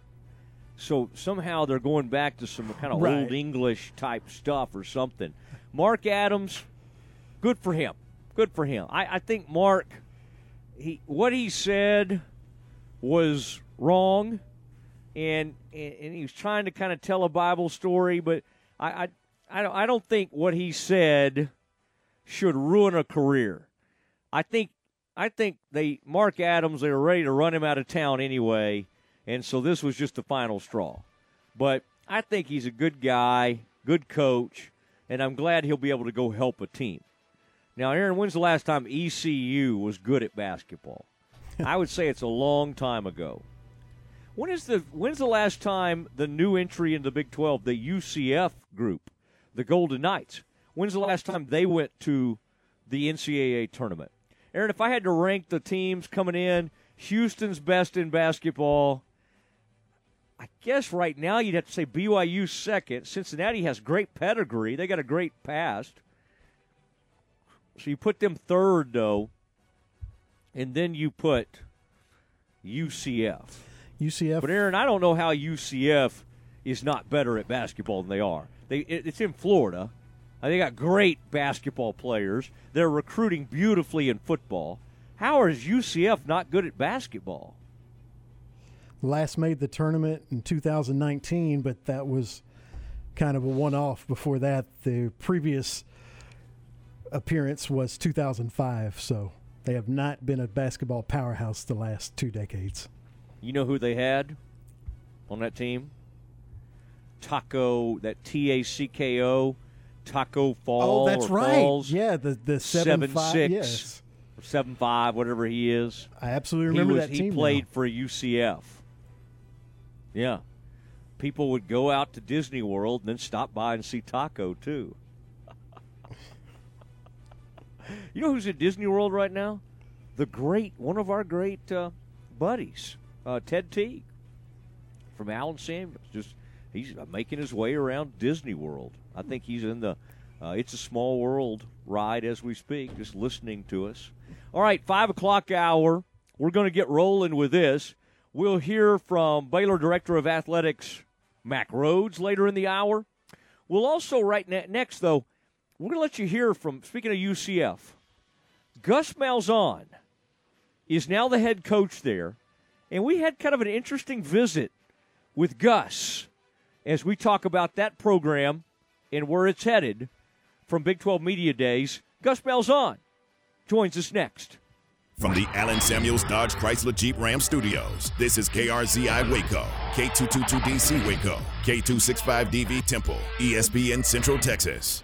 S2: So somehow they're going back to some kind of
S20: right.
S2: old English type stuff or something. Mark Adams, good for him. Good for him. I, I think Mark, he what he said was wrong, and, and he was trying to kind of tell a Bible story, but I I I don't, I don't think what he said should ruin a career. I think I think they Mark Adams they were ready to run him out of town anyway, and so this was just the final straw. But I think he's a good guy, good coach and I'm glad he'll be able to go help a team. Now, Aaron, when's the last time ECU was good at basketball? I would say it's a long time ago. When is the when's the last time the new entry in the Big 12, the UCF group, the Golden Knights, when's the last time they went to the NCAA tournament? Aaron, if I had to rank the teams coming in, Houston's best in basketball, I guess right now you'd have to say BYU second. Cincinnati has great pedigree. They got a great past. So you put them third, though, and then you put UCF.
S20: UCF.
S2: But Aaron, I don't know how UCF is not better at basketball than they are. They it, it's in Florida. Uh, they got great basketball players. They're recruiting beautifully in football. How is UCF not good at basketball?
S20: last made the tournament in 2019, but that was kind of a one off. Before that, the previous appearance was 2005. So they have not been a basketball powerhouse the last two decades.
S2: You know who they had on that team? Tacko, that T A C K O, Tacko Fall.
S20: Oh, that's right.
S2: Falls,
S20: Yeah, the the seven, five. Yes,
S2: or seven five, whatever he is.
S20: I absolutely remember
S2: he was,
S20: that
S2: He
S20: team. now.
S2: played for UCF. Yeah, people would go out to Disney World and then stop by and see Tacko too. you know who's at Disney World right now? The great one of our great uh, buddies, uh, Ted Teague from Allen Samuels. Just he's uh, making his way around Disney World. I think he's in the uh, "It's a Small World" ride as we speak, just listening to us. All right, five o'clock hour. We're going to get rolling with this. We'll hear from Baylor Director of Athletics Mack Rhoades later in the hour. We'll also right ne- next though. We're going to let you hear from speaking of UCF. Gus Malzahn is now the head coach there, and we had kind of an interesting visit with Gus as we talk about that program and where it's headed from Big 12 Media Days. Gus Malzahn joins us next.
S6: From the Allen Samuels Dodge Chrysler Jeep Ram Studios, this is KRZI Waco, K222DC Waco, K265DV Temple, ESPN Central Texas.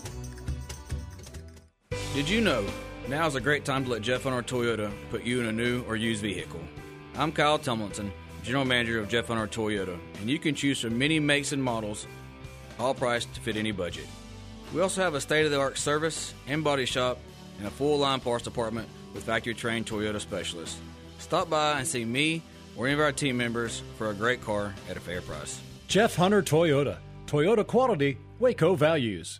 S21: Did you know now's a great time to let Jeff Hunter Toyota put you in a new or used vehicle? I'm Kyle Tumlinson, General Manager of Jeff Hunter Toyota, and you can choose from many makes and models, all priced to fit any budget. We also have a state of the art service and body shop and a full line parts department with factory trained Toyota specialists. Stop by and see me or any of our team members for a great car at a fair price.
S22: Jeff Hunter Toyota. Toyota quality, Waco values.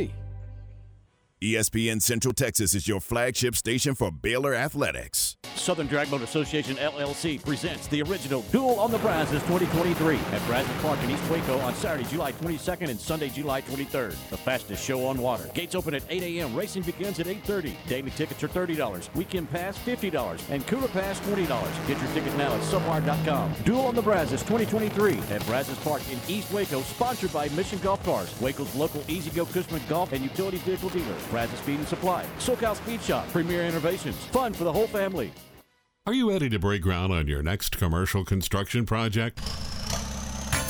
S6: ESPN Central Texas is your flagship station for Baylor Athletics.
S23: Southern Dragboat Association LLC presents the original Duel on the Brazos 2023 at Brazos Park in East Waco on Saturday, July 22nd and Sunday, July 23rd. The fastest show on water. Gates open at 8 a.m. Racing begins at 8.30. Daily tickets are $30. Weekend pass $50. And Cooler Pass $20. Get your tickets now at subwire.com. Duel on the Brazos 2023 at Brazos Park in East Waco, sponsored by Mission Golf Cars, Waco's local Easy Go Cushman Golf and Utility Vehicle dealer. Brazos Speed and Supply, SoCal Speed Shop, Premier Innovations. Fun for the whole family.
S24: Are you ready to break ground on your next commercial construction project?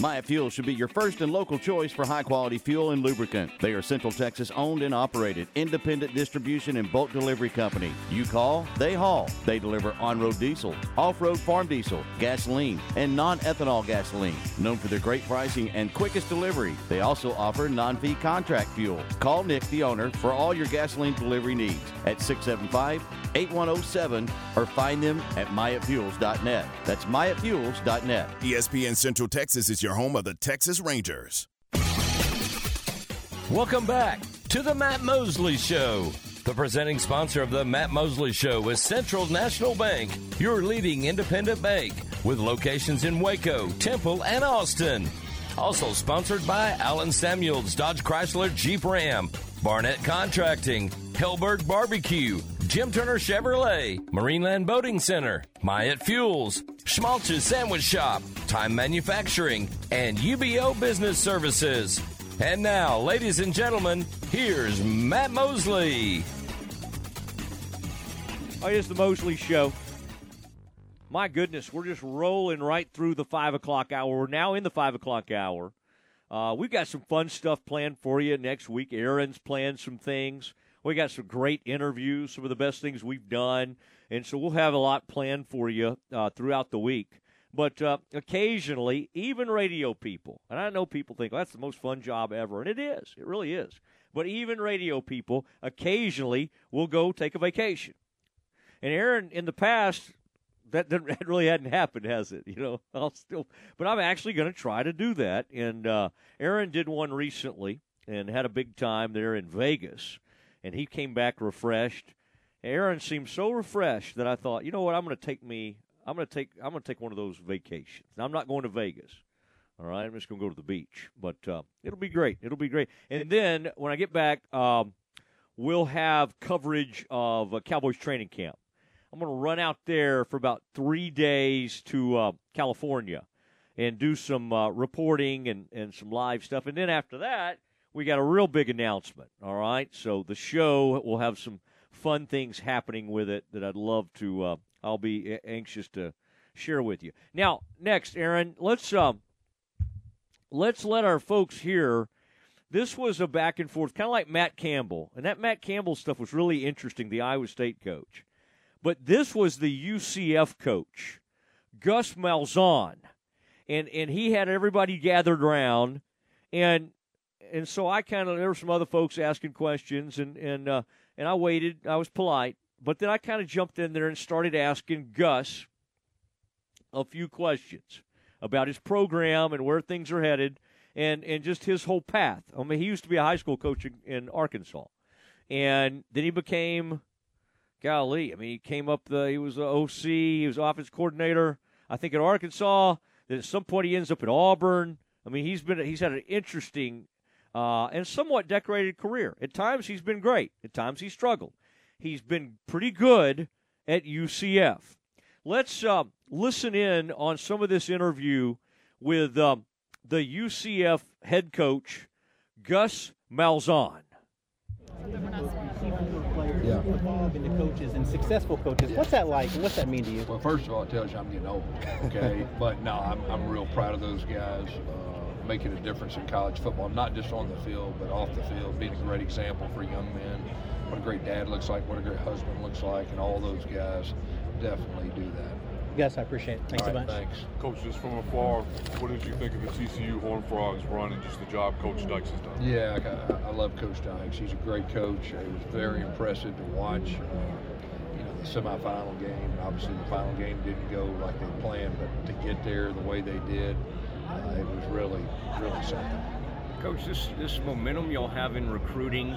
S23: Maya Fuel should be your first and local choice for high quality fuel and lubricant. They are Central Texas owned and operated, independent distribution and bulk delivery company. You call, they haul. They deliver on road diesel, off road farm diesel, gasoline, and non ethanol gasoline. Known for their great pricing and quickest delivery, they also offer non fee contract fuel. Call Nick, the owner, for all your gasoline delivery needs at 675 8107 or find them at myafuels.net. That's myafuels.net.
S6: ESPN Central Texas is your home of the Texas Rangers.
S1: Welcome back to the Matt Mosley Show. The presenting sponsor of the Matt Mosley Show is Central National Bank, your leading independent bank with locations in Waco, Temple, and Austin. Also sponsored by Allen Samuels, Dodge Chrysler Jeep Ram, Barnett Contracting, Helberg Barbecue, Jim Turner Chevrolet, Marineland Boating Center, Myatt Fuels, Schmaltz's Sandwich Shop, Time Manufacturing, and UBO Business Services. And now, ladies and gentlemen, here's Matt Mosley.
S2: Oh, it is the Mosley Show. My goodness, we're just rolling right through the five o'clock hour. We're now in the five o'clock hour. Uh, we've got some fun stuff planned for you next week. Aaron's planned some things. We got some great interviews, some of the best things we've done, and so we'll have a lot planned for you uh, throughout the week. But uh, occasionally, even radio people, and I know people think well, that's the most fun job ever, and it is. It really is. But even radio people occasionally will go take a vacation. And Aaron, in the past, that, that really hadn't happened, has it? You know, I'll still, but I'm actually going to try to do that. And uh, Aaron did one recently and had a big time there in Vegas, and he came back refreshed. Aaron seemed so refreshed that I thought, you know what, I'm going to take me, I'm going to take, I'm going to take one of those vacations. Now, I'm not going to Vegas. All right, I'm just going to go to the beach, but uh, it'll be great. It'll be great. And then when I get back, um, we'll have coverage of uh, Cowboys training camp. I'm going to run out there for about three days to uh, California and do some uh, reporting and, and some live stuff. And then after that, we got a real big announcement. All right. So the show will have some fun things happening with it that I'd love to, uh, I'll be anxious to share with you. Now, next, Aaron, let's, um, let's let our folks hear. This was a back and forth, kind of like Matt Campbell. And that Matt Campbell stuff was really interesting, the Iowa State coach. But this was the UCF coach, Gus Malzahn. And, and he had everybody gathered around. And and so I kind of there were some other folks asking questions, and and uh, and I waited. I was polite, but then I kind of jumped in there and started asking Gus a few questions about his program and where things are headed, and and just his whole path. I mean, he used to be a high school coach in, in Arkansas, and then he became, golly, I mean, he came up the he was the OC, he was offense coordinator, I think at Arkansas. Then at some point he ends up at Auburn. I mean, he's been he's had an interesting uh, and somewhat decorated career. At times he's been great. At times he's struggled. He's been pretty good at UCF. Let's uh, listen in on some of this interview with um, the UCF head coach, Gus Malzahn.
S25: Yeah. Evolve into coaches and successful coaches. What's that like? and What's that mean to you?
S26: Well, first of all, it tells you I'm getting old. Okay, but no, I'm, I'm real proud of those guys. Uh, making a difference in college football, not just on the field, but off the field, being a great example for young men. What a great dad looks like, what a great husband looks like, and all those guys definitely do that.
S25: Yes, I appreciate it. Thanks
S26: All
S25: so
S26: right,
S25: much.
S26: Thanks.
S27: Coach, just from afar, what did you think of the TCU Horned Frogs run and just the job Coach Dykes has done?
S26: Yeah, I, I love Coach Dykes. He's a great coach. It was very impressive to watch. Uh, you know, the semifinal game. Obviously, the final game didn't go like they planned, but to get there the way they did, uh, it was really, really something.
S28: Coach, this this momentum y'all have in recruiting,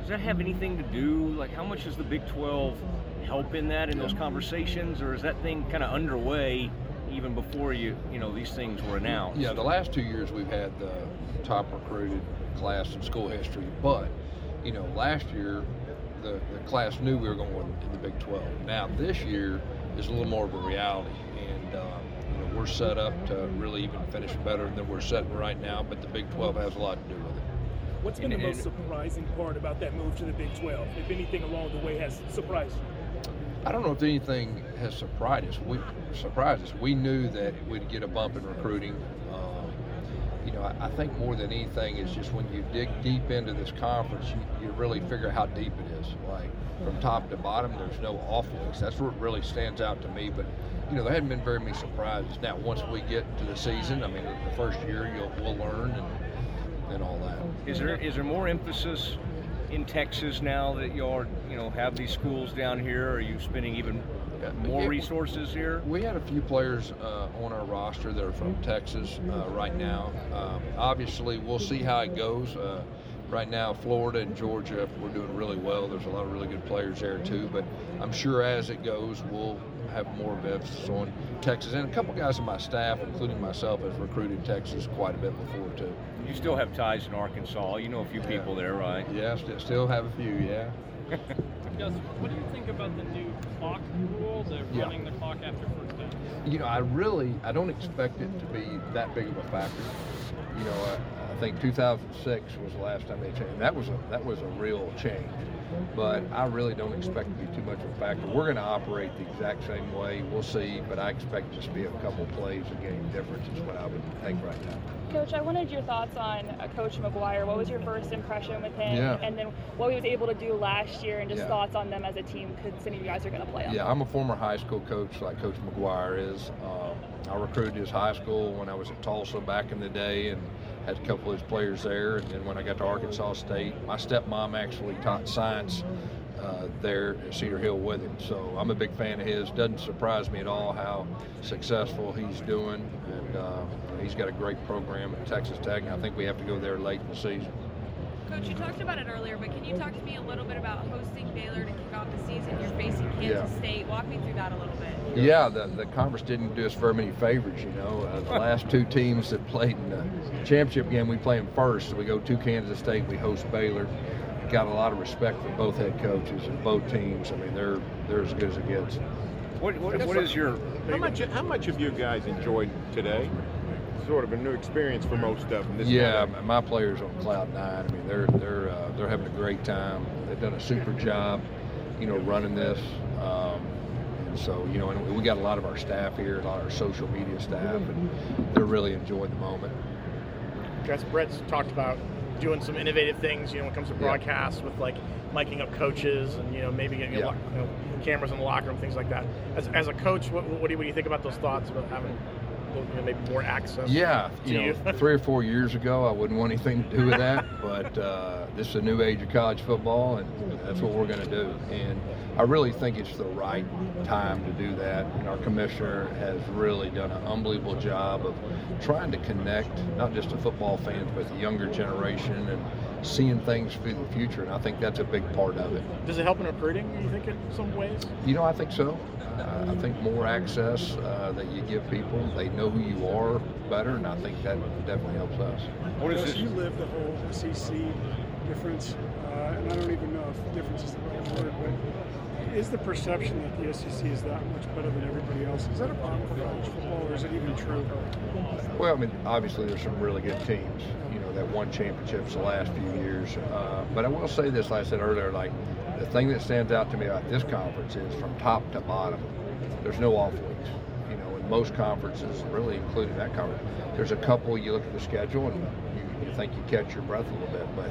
S28: does that have anything to do? Like, how much does the Big 12 help in that in those conversations, or is that thing kind of underway even before you you know these things were announced?
S26: Yeah, the last two years we've had the top recruited class in school history, but you know, last year the, the class knew we were going to win in the Big 12. Now this year is a little more of a reality, and know we're set up to really even finish better than we're setting right now. But the Big 12 has a lot to do with it.
S29: What's been
S26: And-
S29: the most
S26: and-
S29: surprising part about that move to the Big 12? If anything along the way has surprised you?
S26: I don't know if anything has surprised us. We surprised us. We knew that we'd get a bump in recruiting. Um, you know, I, I think more than anything is just when you dig deep into this conference, you, you really figure out how deep it is. Like from top to bottom, there's no off weeks. That's what really stands out to me. But you know, there hadn't been very many surprises. Now, once we get to the season, I mean, the first year you'll we'll learn and and all that.
S28: Is there is there more emphasis in Texas now that y'all you know have these schools down here? Are you spending even more resources here?
S26: We had a few players uh, on our roster that are from Texas uh, right now. Um, obviously, we'll see how it goes. Uh, right now, Florida and Georgia, we're doing really well. There's a lot of really good players there too. But I'm sure as it goes, we'll have more of emphasis on Texas. And a couple guys on my staff, including myself, have recruited Texas quite a bit before too.
S28: You still have ties in Arkansas. You know a few people there, right?
S26: Yeah, st- still have a few. Yeah.
S30: Gus, what do you think about the new clock rule, the
S26: Yeah.
S30: running the clock after first down?
S26: you know, I really, I don't expect it to be that big of a factor. You know, I, I think 2006 was the last time they changed. That was a that was a real change. But I really don't expect to be too much of a factor. We're going to operate the exact same way. We'll see, but I expect just to be a couple plays a game difference is what I would think right now.
S31: Coach, I wanted your thoughts on uh, Coach McGuire. What was your first impression with him?
S26: Yeah.
S31: And then what he was able to do last year and just
S26: Yeah.
S31: thoughts on them as a team considering you guys are going to play them.
S26: Yeah, I'm a former high school coach like Coach McGuire is. Um, I recruited his high school when I was at Tulsa back in the day and had a couple of his players there. And then when I got to Arkansas State, my stepmom actually taught science uh, there at Cedar Hill with him. So I'm a big fan of his. Doesn't surprise me at all how successful he's doing. And uh, he's got a great program at Texas Tech. And I think we have to go there late in the season.
S32: Coach, you talked about it earlier, but can you talk to me a little bit about hosting Baylor to kick off the season? You're facing Kansas
S26: Yeah.
S32: State. Walk me through that a little bit.
S26: Yeah, the, the conference didn't do us very many favors, you know. Uh, the last two teams that played in the championship game, we play them first. So we go to Kansas State, we host Baylor. Got a lot of respect for both head coaches and both teams. I mean, they're they're as good as it gets.
S28: What, what, what is your
S33: How much how much have you guys enjoyed today? Sort of a new experience for most of them. This
S26: yeah,
S33: kind
S26: my players on cloud nine. I mean, they're they're uh, they're having a great time. They've done a super job, you know, running this. Um, and so, you know, and we got a lot of our staff here, a lot of our social media staff, and mm-hmm. they're really enjoying the moment.
S34: Guys, Brett's talked about doing some innovative things, you know, when it comes to
S26: Yeah.
S34: broadcasts with like miking up coaches and, you know, maybe getting
S26: Yeah.
S34: lo- you know, cameras in the locker room, things like that. As, as a coach, what, what, do you, what do you think about those thoughts about having you know, maybe more access
S26: Yeah,
S34: to
S26: you
S34: you?
S26: know, three or four years ago, I wouldn't want anything to do with that. but uh, this is a new age of college football, and that's what we're going to do. And I really think it's the right time to do that. And our commissioner has really done an unbelievable job of trying to connect not just the football fans, but the younger generation and seeing things for the future. And I think that's a big part of it.
S34: Does it help in recruiting, you think, in some ways?
S26: You know, I think so. Uh, I think more access uh, that you give people, they know who you are better, and I think that definitely helps us.
S35: Gus, You live the whole SEC difference, uh, and I don't even know if difference is the right word, but is the perception that the SEC is that much better than everybody else? Is that a problem for college football, or is it even true?
S26: Well, I mean, obviously there's some really good teams, you know, that won championships the last few years. Uh, but I will say this, like I said earlier, like the thing that stands out to me about this conference is from top to bottom, there's no off weeks. You know, in most conferences, really including that conference, there's a couple. You look at the schedule and you, you think you catch your breath a little bit, but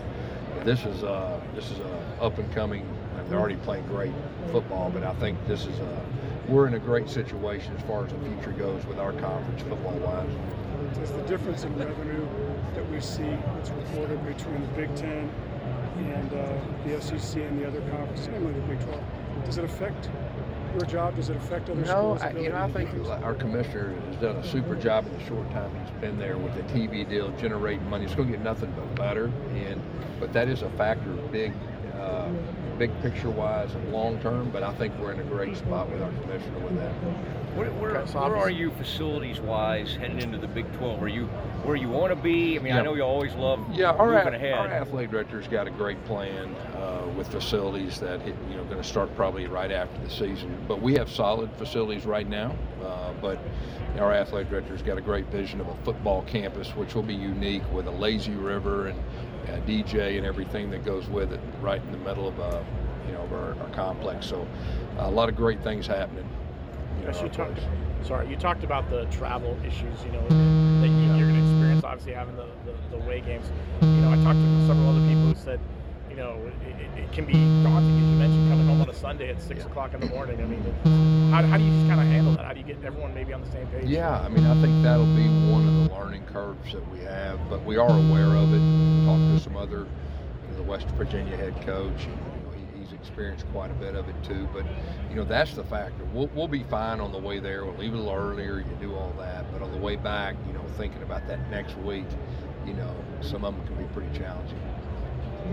S26: this is uh, this is a up and coming. They're already playing great football, but I think this is a we're in a great situation as far as the future goes with our conference football wise.
S35: Does the difference in revenue that we see that's reported between the Big Ten and uh, the SEC and the other conferences, namely the Big 12, does it affect your job? Does it affect other
S26: No,
S35: schools'
S26: I,
S35: ability
S26: you know, I think our commissioner has done a super job in the short time he's been there with the TV deal, generating money. It's going to get nothing but better, and but that is a factor, big, uh, big picture wise and long term. But I think we're in a great spot with our commissioner with that.
S28: Where, where, where are you facilities wise heading into the Big 12? Are you where you want to be? I mean, I know you always love
S26: Yeah, our,
S28: moving
S26: a-
S28: ahead.
S26: our athletic director's got a great plan uh, with facilities that hit, you know going to start probably right after the season. But we have solid facilities right now. Uh, but our athletic director's got a great vision of a football campus, which will be unique with a lazy river and a DJ and everything that goes with it, right in the middle of uh, you know of our, our complex. So a lot of great things happening. You know,
S34: Yes, you talked. Sorry, you talked about the travel issues. You know that you- you're going to experience. Obviously, having the, the, the away games. You know, I talked to several other people who said, you know, it, it, can be daunting, as you mentioned, coming home on a Sunday at six o'clock in the morning. I mean, how, how do you just kind of handle that? How do you get everyone maybe on the same page?
S26: Yeah, I mean, I think that'll be one of the learning curves that we have, but we are aware of it. Talked to some other, you know, the West Virginia head coach, and you know, he, he's experienced quite a bit of it too. But you know, that's the factor. We'll, we'll be fine on the way there. We'll leave a little earlier. You do all that, but on the way back, you know, thinking about that next week, you know, some of them can be pretty challenging.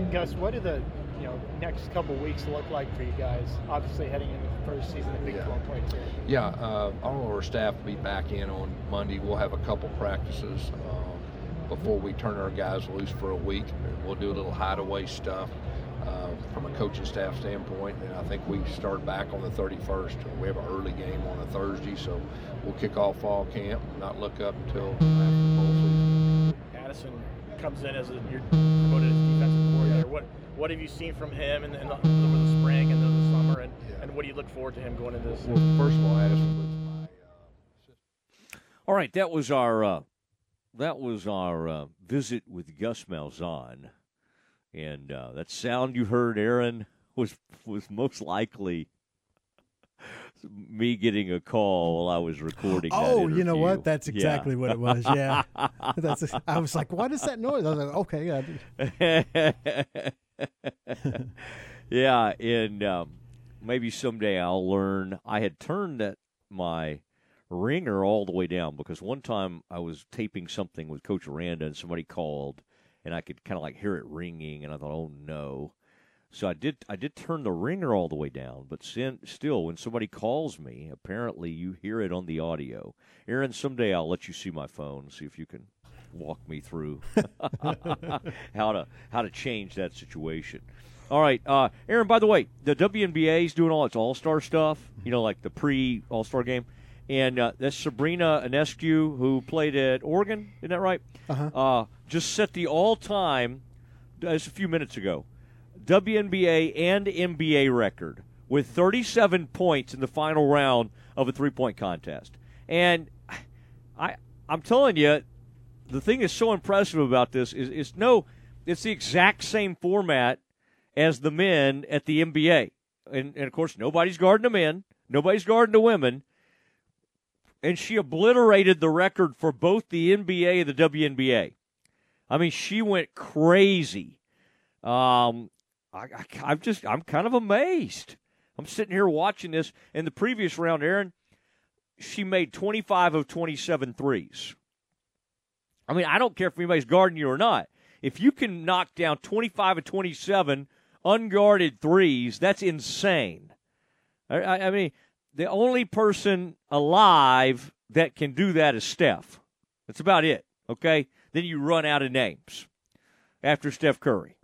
S36: Gus, what do the you know next couple weeks look like for you guys? Obviously, heading into the first season of Big
S26: Yeah.
S36: 12 play too.
S26: Yeah, uh, all of our staff will be back in on Monday. We'll have a couple practices um, before we turn our guys loose for a week. We'll do a little hideaway stuff uh, from a coaching staff standpoint. And I think we start back on the 31st. We have an early game on a Thursday, so we'll kick off fall camp, not look up until after the bowl season.
S34: Addison comes in as a, you're promoted as defensive coordinator. What what have you seen from him in, the, in the, over the spring and the, the summer, and, and what do you look forward to him going into this?
S26: Well, first of all, Addison was
S2: All right, that was our uh, that was our uh, visit with Gus Malzahn, and uh, that sound you heard, Aaron, was was most likely me getting a call while I was recording. that
S20: Oh, you know what? That's
S2: Yeah.
S20: exactly what it was. Yeah, that's. I was like, "What is that noise?" I was like, "Okay, yeah."
S2: yeah, and um, maybe someday I'll learn. I had turned that my ringer all the way down because one time I was taping something with Coach Aranda and somebody called, and I could kind of like hear it ringing, and I thought, "Oh no." So I did. I did turn the ringer all the way down, but sin, still, when somebody calls me, apparently you hear it on the audio. Aaron, someday I'll let you see my phone, see if you can walk me through how to how to change that situation. All right, uh, Aaron. By the way, the WNBA is doing all its All Star stuff. You know, like the pre All Star game, and uh, that's Sabrina Ionescu who played at Oregon. Isn't that right?
S20: Uh-huh.
S2: Uh, just set the all time. Just a few minutes ago, WNBA and NBA record with 37 points in the final round of a three point contest. And I, I'm telling you, the thing that's so impressive about this is, is no, it's the exact same format as the men at the NBA. And, and of course, nobody's guarding the men, nobody's guarding the women. And she obliterated the record for both the NBA and the WNBA. I mean, she went crazy. Um, I, I, I'm just, I'm kind of amazed. I'm sitting here watching this. In the previous round, Aaron, she made 25 of 27 threes. I mean, I don't care if anybody's guarding you or not. If you can knock down 25 of 27 unguarded threes, that's insane. I, I, I mean, the only person alive that can do that is Steph. That's about it. Okay? Then you run out of names after Steph Curry.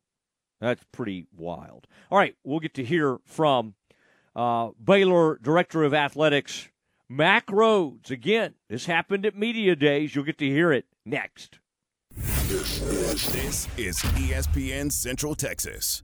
S2: That's pretty wild. All right, we'll get to hear from uh, Baylor Director of Athletics, Mack Rhoades. Again, this happened at Media Days. You'll get to hear it next.
S6: This is ESPN Central Texas.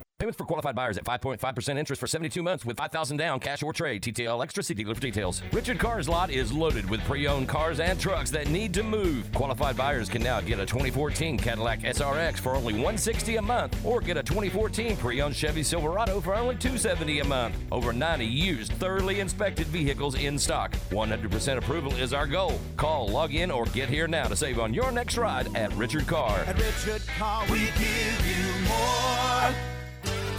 S1: Payments for qualified buyers at 5.5% interest for 72 months with 5000 down, cash or trade. TTL Extra See dealer for details. Richard Carr's lot is loaded with pre-owned cars and trucks that need to move. Qualified buyers can now get a 2014 Cadillac SRX for only 160 a month or get a 2014 pre-owned Chevy Silverado for only 270 a month. Over 90 used, thoroughly inspected vehicles in stock. 100% approval is our goal. Call, log in, or get here now to save on your next ride at Richard Carr.
S37: At Richard Car, we give you more.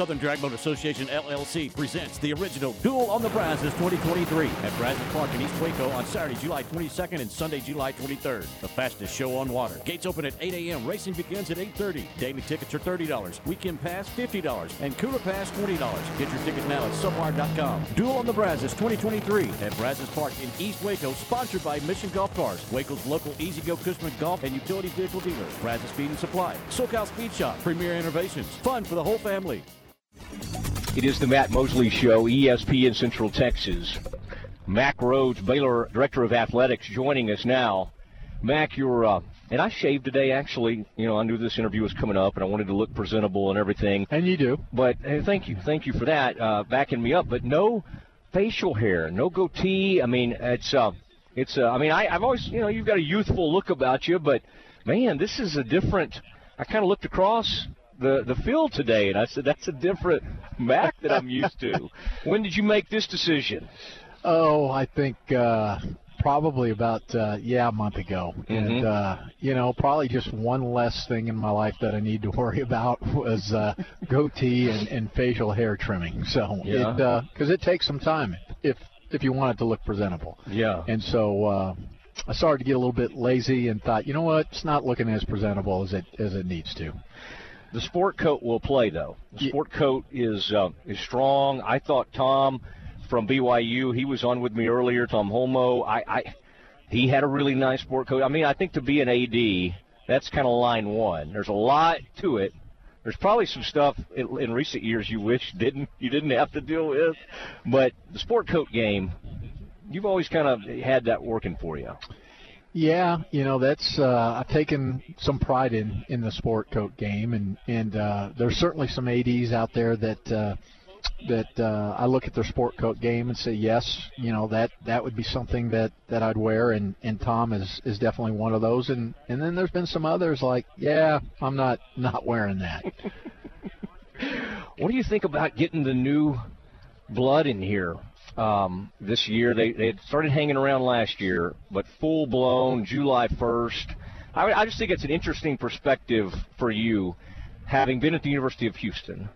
S35: Southern Drag Boat Association LLC presents the original Duel on the Brazos 2023 at Brazos Park in East Waco on Saturday, July 22nd and Sunday, July 23rd. The fastest show on water. Gates open at 8 a.m. Racing begins at 8.30. Daily tickets are $30. Weekend pass, $50. And Cooler Pass, $20. Get your tickets now at subwire.com. Duel on the Brazos 2023 at Brazos Park in East Waco, sponsored by Mission Golf Cars, Waco's local Easy Go Cushman Golf and Utility Vehicle dealer. Brazos Speed and Supply. SoCal Speed Shop. Premier Innovations. Fun for the whole family.
S38: It is the Matt Mosley Show, ESPN Central Texas. Mack Rhoades, Baylor Director of Athletics, joining us now. Mack, you're, uh, and I shaved today actually. You know, I knew this interview was coming up and I wanted to look presentable and everything.
S39: And you do.
S38: But hey, thank you, thank you for that, uh, backing me up. But no facial hair, no goatee. I mean, it's, uh, it's, uh, I mean, I, I've always, you know, you've got a youthful look about you, but man, this is a different. I kind of looked across the the field today, and I said that's a different Mack that I'm used to. when did you make this decision?
S39: Oh, I think uh, probably about uh, yeah a month ago, and
S38: Mhm.
S39: uh, you know probably just one less thing in my life that I need to worry about was uh, goatee and, and facial hair trimming. So
S38: Yeah.
S39: it because it takes some time if if you want it to look presentable.
S38: Yeah.
S39: And so uh, I started to get a little bit lazy and thought, you know what, it's not looking as presentable as it as it needs to.
S38: The sport coat will play though. The sport coat is uh, is strong. I thought Tom from BYU, he was on with me earlier. Tom Holmoe, I, I he had a really nice sport coat. I mean, I think to be an AD, that's kind of line one. There's a lot to it. There's probably some stuff in, in recent years you wish didn't you didn't have to deal with, but the sport coat game, you've always kind of had that working for you.
S39: Yeah, you know that's uh, I've taken some pride in in the sport coat game, and and uh, there's certainly some ads out there that uh, that uh, I look at their sport coat game and say yes, you know that that would be something that that I'd wear, and and Tom is is definitely one of those, and and then there's been some others like yeah, I'm not not wearing that.
S38: What do you think about getting the new blood in here um, this year? They they had started hanging around last year, but full blown July 1st. I, I just think it's an interesting perspective for you, having been at the University of Houston,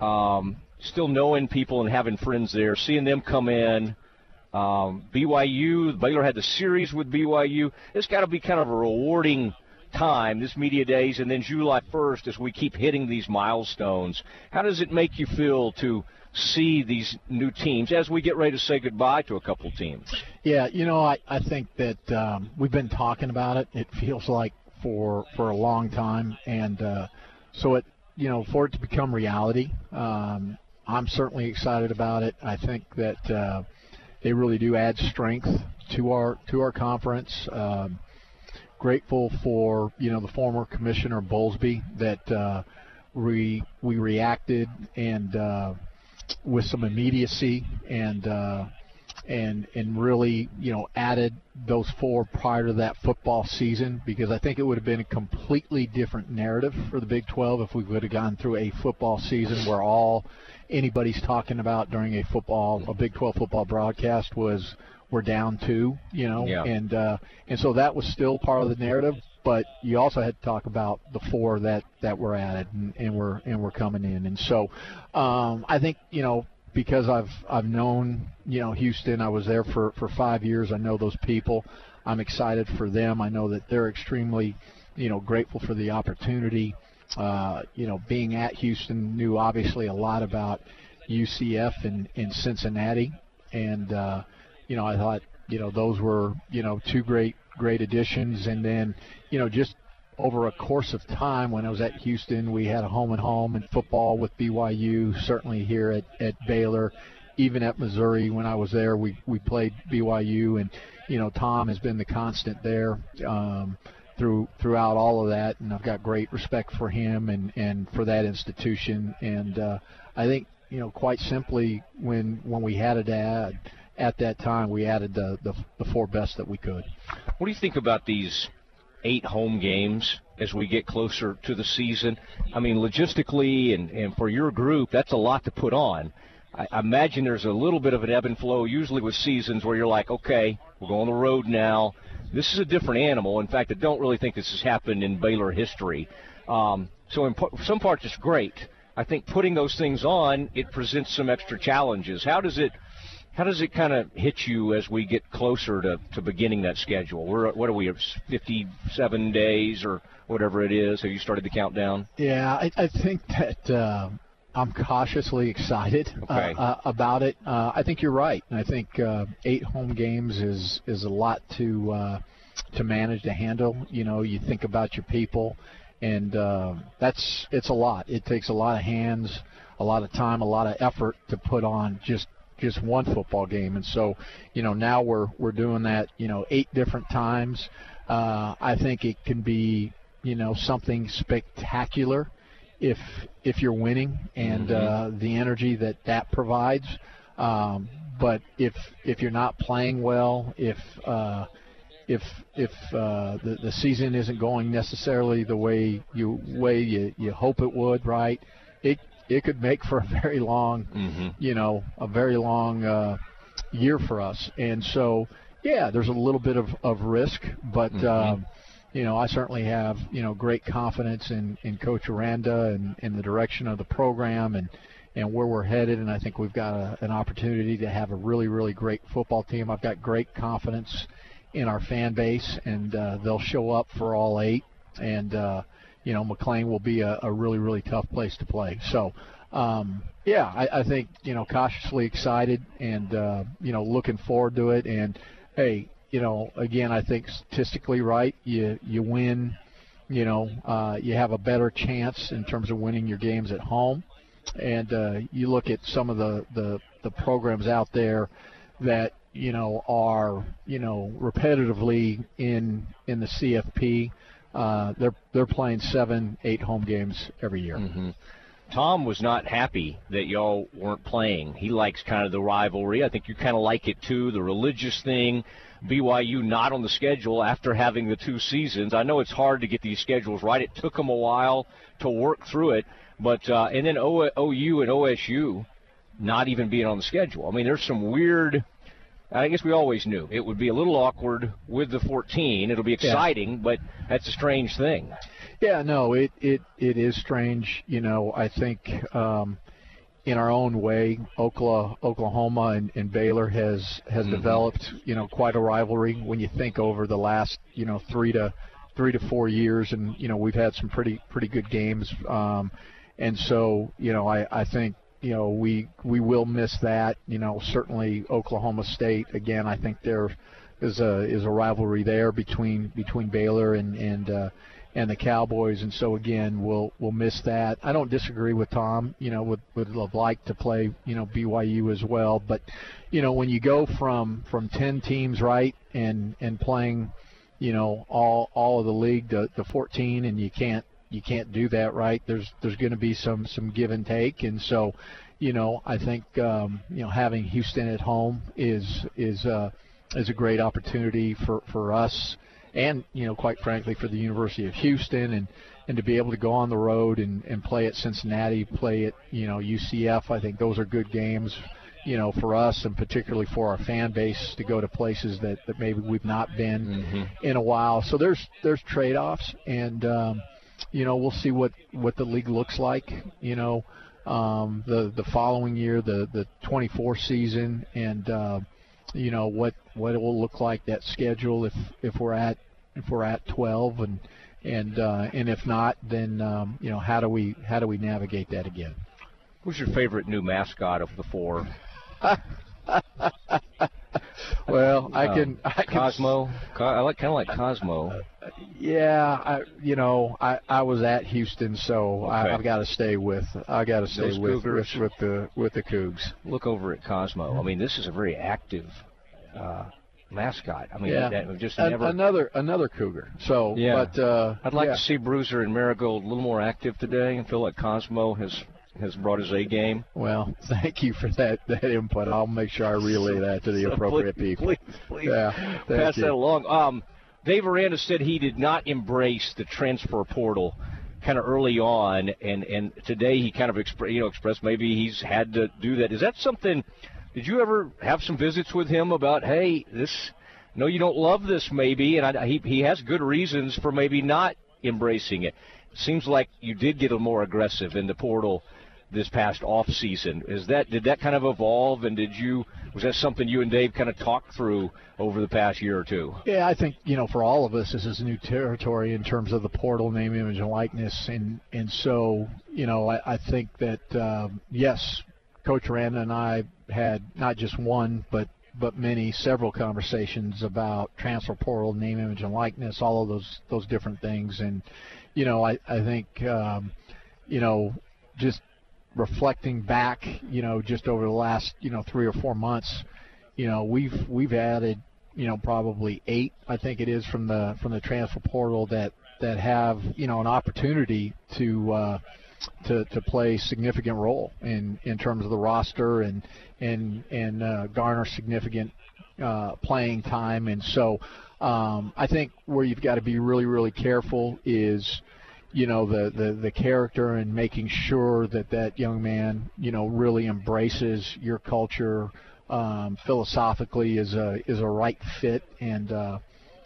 S38: um, still knowing people and having friends there, seeing them come in. Um, BYU, Baylor had the series with BYU. It's got to be kind of a rewarding time, this media days, and then July 1st as we keep hitting these milestones. How does it make you feel to see these new teams as we get ready to say goodbye to a couple teams?
S39: Yeah, you know, I, I think that um, we've been talking about it. It feels like for for a long time, and uh, so it you know for it to become reality, um, I'm certainly excited about it. I think that uh, they really do add strength to our to our conference. Um, grateful for you know the former commissioner Bowlesby that uh, we we reacted and uh, with some immediacy and uh, and and really you know added those four prior to that football season because I think it would have been a completely different narrative for the Big 12 if we would have gone through a football season where all anybody's talking about during a football a Big 12 football broadcast was we're down two, you know,
S38: Yeah.
S39: and uh, and so that was still part of the narrative. But you also had to talk about the four that that were added and, and were and were coming in, and so um, I think you know because I've I've known you know Houston, I was there for for five years. I know those people. I'm excited for them. I know that they're extremely you know grateful for the opportunity. Uh, you know, being at Houston, knew obviously a lot about UCF and, and Cincinnati, and uh, you know, I thought you know those were you know two great great additions, and then you know just over a course of time when I was at Houston, we had a home and home in football with BYU. Certainly here at, at Baylor, even at Missouri when I was there, we we played BYU, and you know Tom has been the constant there. Um, through throughout all of that, and I've got great respect for him and and for that institution. And uh, I think you know quite simply when when we had it at at that time, we added the, the the four best that we could.
S38: What do you think about these eight home games as we get closer to the season? I mean, logistically and, and for your group, that's a lot to put on. I, imagine there's a little bit of an ebb and flow usually with seasons where you're like, okay, we're going on the road now. This is a different animal. In fact, I don't really think this has happened in Baylor history. Um, so in some parts, it's great. I think putting those things on, it presents some extra challenges. How does it how does it kind of hit you as we get closer to, to beginning that schedule? We're what are we, 57 days or whatever it is? Have you started the countdown?
S39: Yeah, I, I think that uh, I'm cautiously excited uh,
S38: Okay.
S39: uh, about it. Uh, I think you're right. I think uh, eight home games is is a lot to uh, to manage to handle. You know, you think about your people, and uh, that's it's a lot. It takes a lot of hands, a lot of time, a lot of effort to put on just just one football game. And so, you know, now we're we're doing that, you know, eight different times. Uh, I think it can be, you know, something spectacular if if you're winning and uh, the energy that that provides. Um, but if if you're not playing well, if uh, if if uh, the the season isn't going necessarily the way you way you, you hope it would, right? It it could make for a very long,
S1: Mm-hmm.
S39: you know, a very long uh, year for us. And so, yeah, there's a little bit of, of risk, but
S1: Mhm.
S39: um, you know, I certainly have you know great confidence in in Coach Aranda and in the direction of the program and and where we're headed. And I think we've got a, an opportunity to have a really really great football team. I've got great confidence in our fan base, and uh, they'll show up for all eight. And uh, you know, McLane will be a, a really really tough place to play. So. Um, yeah, I, I think you know cautiously excited and uh, you know looking forward to it. And hey, you know, again, I think statistically, right, you you win, you know, uh, you have a better chance in terms of winning your games at home. And uh, you look at some of the, the the programs out there that you know are you know repetitively in in the CFP. Uh, they're they're playing seven, eight home games every year.
S38: Mm-hmm. Tom was not happy that y'all weren't playing. He likes kind of the rivalry. I think you kind of like it too, the religious thing. BYU not on the schedule after having the two seasons. I know it's hard to get these schedules right. It took them a while to work through it, but uh, and then o- OU and OSU not even being on the schedule. I mean, there's some weird. I guess we always knew it would be a little awkward with the 14. It'll be
S39: Yeah.
S38: exciting, but that's a strange thing.
S39: Yeah, no, it it it is strange. You know, I think um, in our own way, Oklahoma, Oklahoma and, and Baylor has has
S38: Mhm.
S39: developed you know quite a rivalry. When you think over the last you know three to three to four years, and you know we've had some pretty pretty good games. Um, and so you know I I think you know we we will miss that. You know certainly Oklahoma State again. I think there is a is a rivalry there between between Baylor and and uh, and the Cowboys, and so again we'll we'll miss that. I don't disagree with Tom. You know would would have liked to play you know BYU as well, but you know when you go from from ten teams right and and playing you know all all of the league to, to 14 and you can't you can't do that right? There's there's going to be some some give and take. And so you know I think um, you know having Houston at home is is uh, is a great opportunity for for us and you know quite frankly for the University of Houston and and to be able to go on the road and and play at Cincinnati play at you know UCF I think those are good games you know, for us and particularly for our fan base to go to places that, that maybe we've not been in a while. So there's there's trade-offs, and um, you know we'll see what what the league looks like. You know, um, the the following year, the the 24 season, and uh, you know what what it will look like that schedule if if we're at if we're at 12 and and uh, and if not, then um, you know how do we how do we navigate that again?
S38: Who's your favorite new mascot of the four?
S39: Well, I
S38: Um,
S39: can I can
S38: Cosmo. Co- I like kind of like Cosmo.
S39: Yeah, I you know I I was at Houston, so I,
S38: Okay.
S39: I've got to stay with I got to stay
S38: Those
S39: with, with with the with the Cougs.
S38: Look over at Cosmo. I mean, this is a very active uh, mascot. I mean,
S39: yeah,
S38: that just never.
S39: another another Cougar. So,
S38: Yeah.
S39: but uh,
S38: I'd like
S39: yeah.
S38: to see Bruiser and Marigold a little more active today, and feel like Cosmo has has brought his A game.
S39: Well, thank you for that that input. I'll make sure I relay that to the
S38: So
S39: appropriate
S38: please,
S39: people.
S38: Please, please
S39: Yeah,
S38: pass
S39: you.
S38: that along. Um, Dave Aranda said he did not embrace the transfer portal kind of early on, and and today he kind of expre- you know expressed maybe he's had to do that. Is that something? Did you ever have some visits with him about hey this? No, you don't love this maybe, and I, he he has good reasons for maybe not embracing it. Seems like you did get a more aggressive in the portal this past off season. Is that did that kind of evolve, and did you was that something you and Dave kind of talked through over the past year or two?
S39: Yeah, I think you know for all of us this is new territory in terms of the portal name, image, and likeness, and and so you know I, I think that um, yes, Coach Aranda and I had not just one but but many several conversations about transfer portal, name, image, and likeness, all of those those different things, and you know, I I think um, you know just reflecting back, you know, just over the last you know three or four months, you know, we've we've added you know probably eight, I think it is from the from the transfer portal that that have you know an opportunity to. Uh, to, to play significant role in, in terms of the roster and and and uh, garner significant uh, playing time. And so um, I think where you've got to be really really careful is you know the, the the character and making sure that that young man you know really embraces your culture um, philosophically is a is a right fit and uh,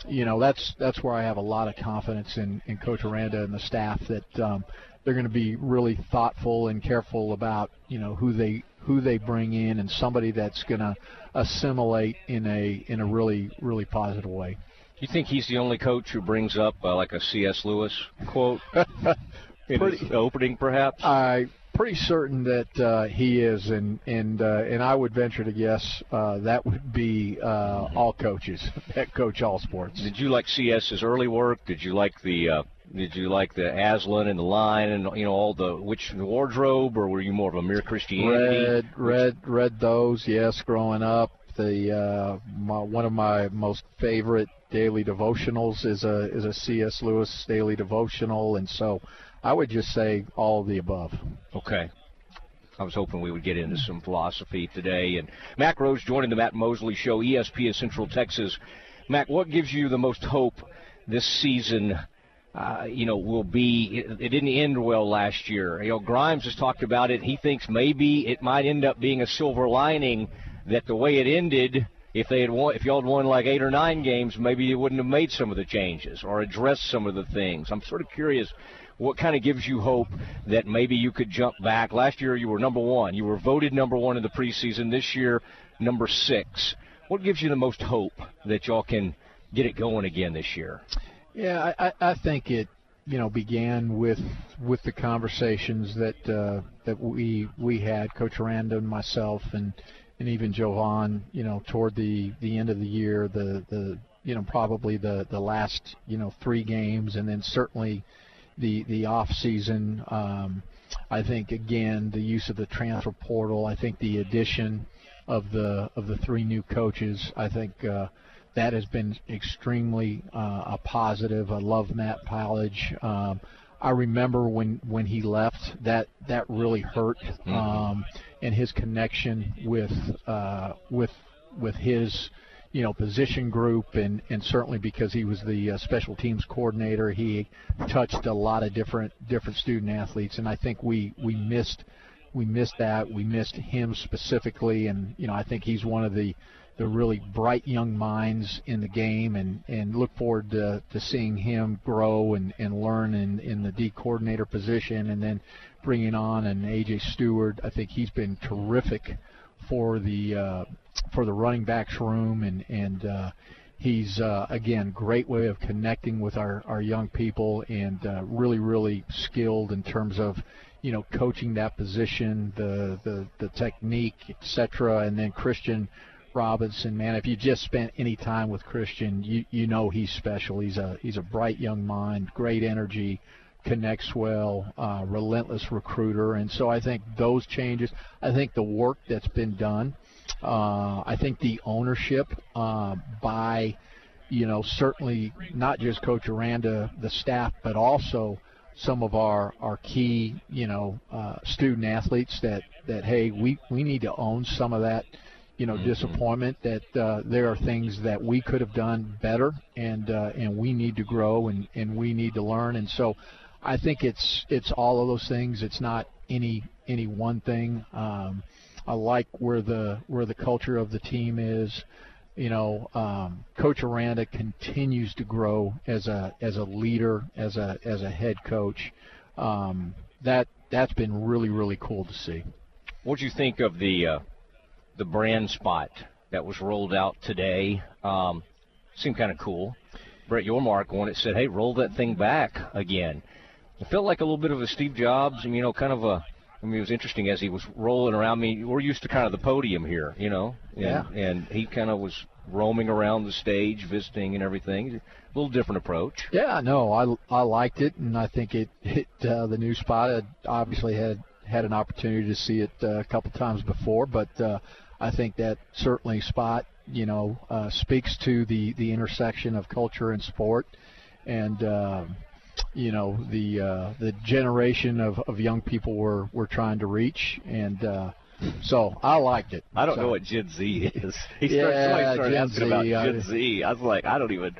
S39: you know that's that's where I have a lot of confidence in, in Coach Aranda and the staff that um, they're going to be really thoughtful and careful about you know who they who they bring in and somebody that's going to assimilate in a in a really really positive way.
S38: You think he's the only coach who brings up uh, like a C.S. Lewis quote in
S39: Pretty-
S38: his opening, perhaps?
S39: I pretty certain that uh, he is, and and uh, and I would venture to guess uh, that would be uh, all coaches that coach all sports.
S38: Did you like C.S.'s early work? Did you like the uh, Did you like the Aslan and the line and you know all the Witch the wardrobe, or were you more of a mere Christianity?
S39: Read read read those. Yes, growing up, the uh, my, one of my most favorite daily devotionals is a is a C.S. Lewis daily devotional, and so I would just say all of the above.
S38: Okay. I was hoping we would get into some philosophy today. And Mack Rhoades joining the Matt Mosley Show, ESPN Central Texas. Mac, what gives you the most hope this season? Uh, you know, will be. It, it didn't end well last year. You know, Grimes has talked about it. He thinks maybe it might end up being a silver lining that the way it ended. If they had won, if y'all had won like eight or nine games, maybe you wouldn't have made some of the changes or addressed some of the things. I'm sort of curious what kind of gives you hope that maybe you could jump back? Last year you were number one. You were voted number one in the preseason. This year, number six. What gives you the most hope that y'all can get it going again this year?
S39: Yeah, I, I think it you know began with with the conversations that uh, that we we had, Coach Aranda and myself, and and even Jovan, you know, toward the the end of the year, the the you know probably the the last you know three games, and then certainly the the off season. Um, I think again the use of the transfer portal. I think the addition of the of the three new coaches. I think uh, that has been extremely uh, a positive. I love Matt Powledge. Um, I remember when when he left that that really hurt, um, and his connection with uh, with with his you know position group and and certainly because he was the uh, special teams coordinator he touched a lot of different different student athletes and I think we we missed we missed that. We missed him specifically and you know I think he's one of the the really bright young minds in the game and and look forward to, to seeing him grow and and learn in in the D coordinator position and then bringing on an AJ Stewart I think he's been terrific for the uh, for the running backs room and and uh, he's uh, again great way of connecting with our our young people and uh, really really skilled in terms of you know coaching that position the the the technique etc and then Christian Robinson man if you just spent any time with Christian you you know he's special. He's a he's a bright young mind great energy connects well, uh, relentless recruiter, and so I think those changes. I think the work that's been done. Uh, I think the ownership uh, by, you know, certainly not just Coach Aranda, the staff, but also some of our our key, you know, uh, student athletes that that hey, we we need to own some of that you know disappointment that uh, there are things that we could have done better and uh, and we need to grow and and we need to learn and so I think it's it's all of those things it's not any any one thing um, I like where the where the culture of the team is you know um, coach Aranda continues to grow as a as a leader as a as a head coach um, that that's been really really cool to see
S38: What do you think of the uh, the brand spot that was rolled out today? Um, seemed kind of cool. Brett Yormark on it said, "Hey, roll that thing back again." It felt like a little bit of a Steve Jobs, and you know, kind of a I mean, it was interesting as he was rolling around. I mean, we're used to kind of the podium here, you know, and,
S39: Yeah.
S38: and he kind of was roaming around the stage, visiting and everything. A little different approach.
S39: Yeah, no, I, I liked it, and I think it hit uh, the new spot. I obviously had had an opportunity to see it uh, a couple times before, but uh, I think that certainly spot, you know, uh, speaks to the the intersection of culture and sport, and um, you know the uh, the generation of, of young people we're we're trying to reach, and uh, so I liked it.
S38: I don't
S39: So-
S38: know what Gen Z is. He
S39: Yeah,
S38: started, started
S39: Gen
S38: asking about
S39: Z, I-
S38: Gen Z. I was like, I don't even.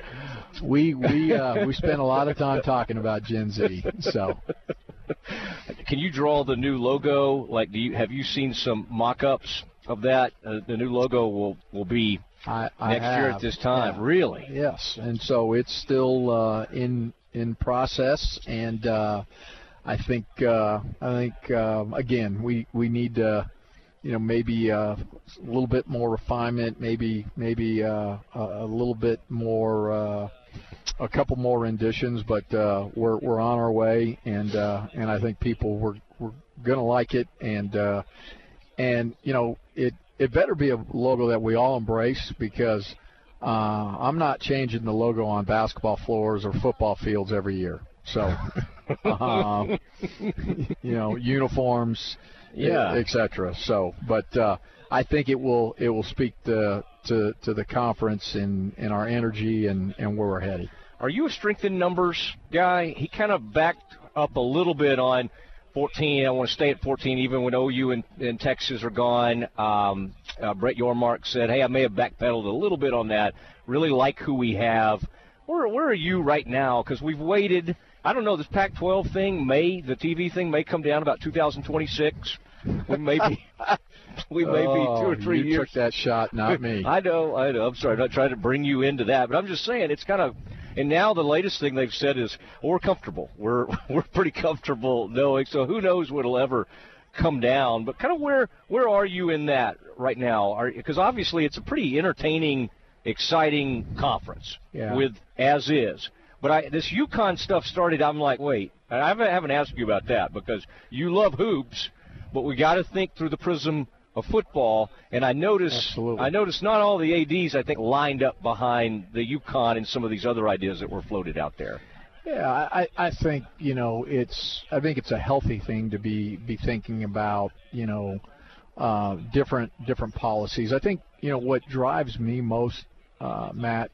S39: We we uh, we spent a lot of time talking about Gen Z, so.
S38: Can you draw the new logo? Like, do you have you seen some mock-ups of that? Uh, the new logo will will be
S39: I, I
S38: next year at this time.
S39: yeah.
S38: Really?
S39: Yes, and so it's still uh, in in process, and uh, I think uh, I think um, again we we need to you know maybe uh, a little bit more refinement, maybe maybe uh, a, little bit more. Uh, a couple more renditions, but uh, we're we're on our way, and uh, and I think people were were gonna like it, and uh, and you know it it better be a logo that we all embrace because uh, I'm not changing the logo on basketball floors or football fields every year. So, um, you know, uniforms,
S38: Yeah.
S39: et cetera. So, but uh, I think it will it will speak to to, to the conference and, and our energy and, and where we're headed.
S38: Are you a strength in numbers guy? He kind of backed up a little bit on 14. I want to stay at 14 even when OU and, and Texas are gone. Um, uh, Brett Yormark said, hey, I may have backpedaled a little bit on that. Really like who we have. Where, where are you right now? Because we've waited. I don't know. This Pac-12 thing may, the TV thing may come down about 2026. We may be, we may be two or
S39: Oh,
S38: three
S39: you
S38: years.
S39: took that shot, not me.
S38: I know, I know. I'm sorry, I'm not trying to bring you into that, but I'm just saying it's kind of. And now the latest thing they've said is well, we're comfortable. We're we're pretty comfortable knowing. So who knows what'll ever come down? But kind of where where are you in that right now? Because obviously it's a pretty entertaining, exciting conference
S39: Yeah.
S38: with as is. But I, this UConn stuff started. I'm like, wait, I haven't, haven't asked you about that because you love hoops, but we got to think through the prism of football. And I notice, I noticed not all the ads I think lined up behind the UConn and some of these other ideas that were floated out there.
S39: Yeah, I, I think you know it's I think it's a healthy thing to be be thinking about you know uh, different different policies. I think you know what drives me most, uh, Matt,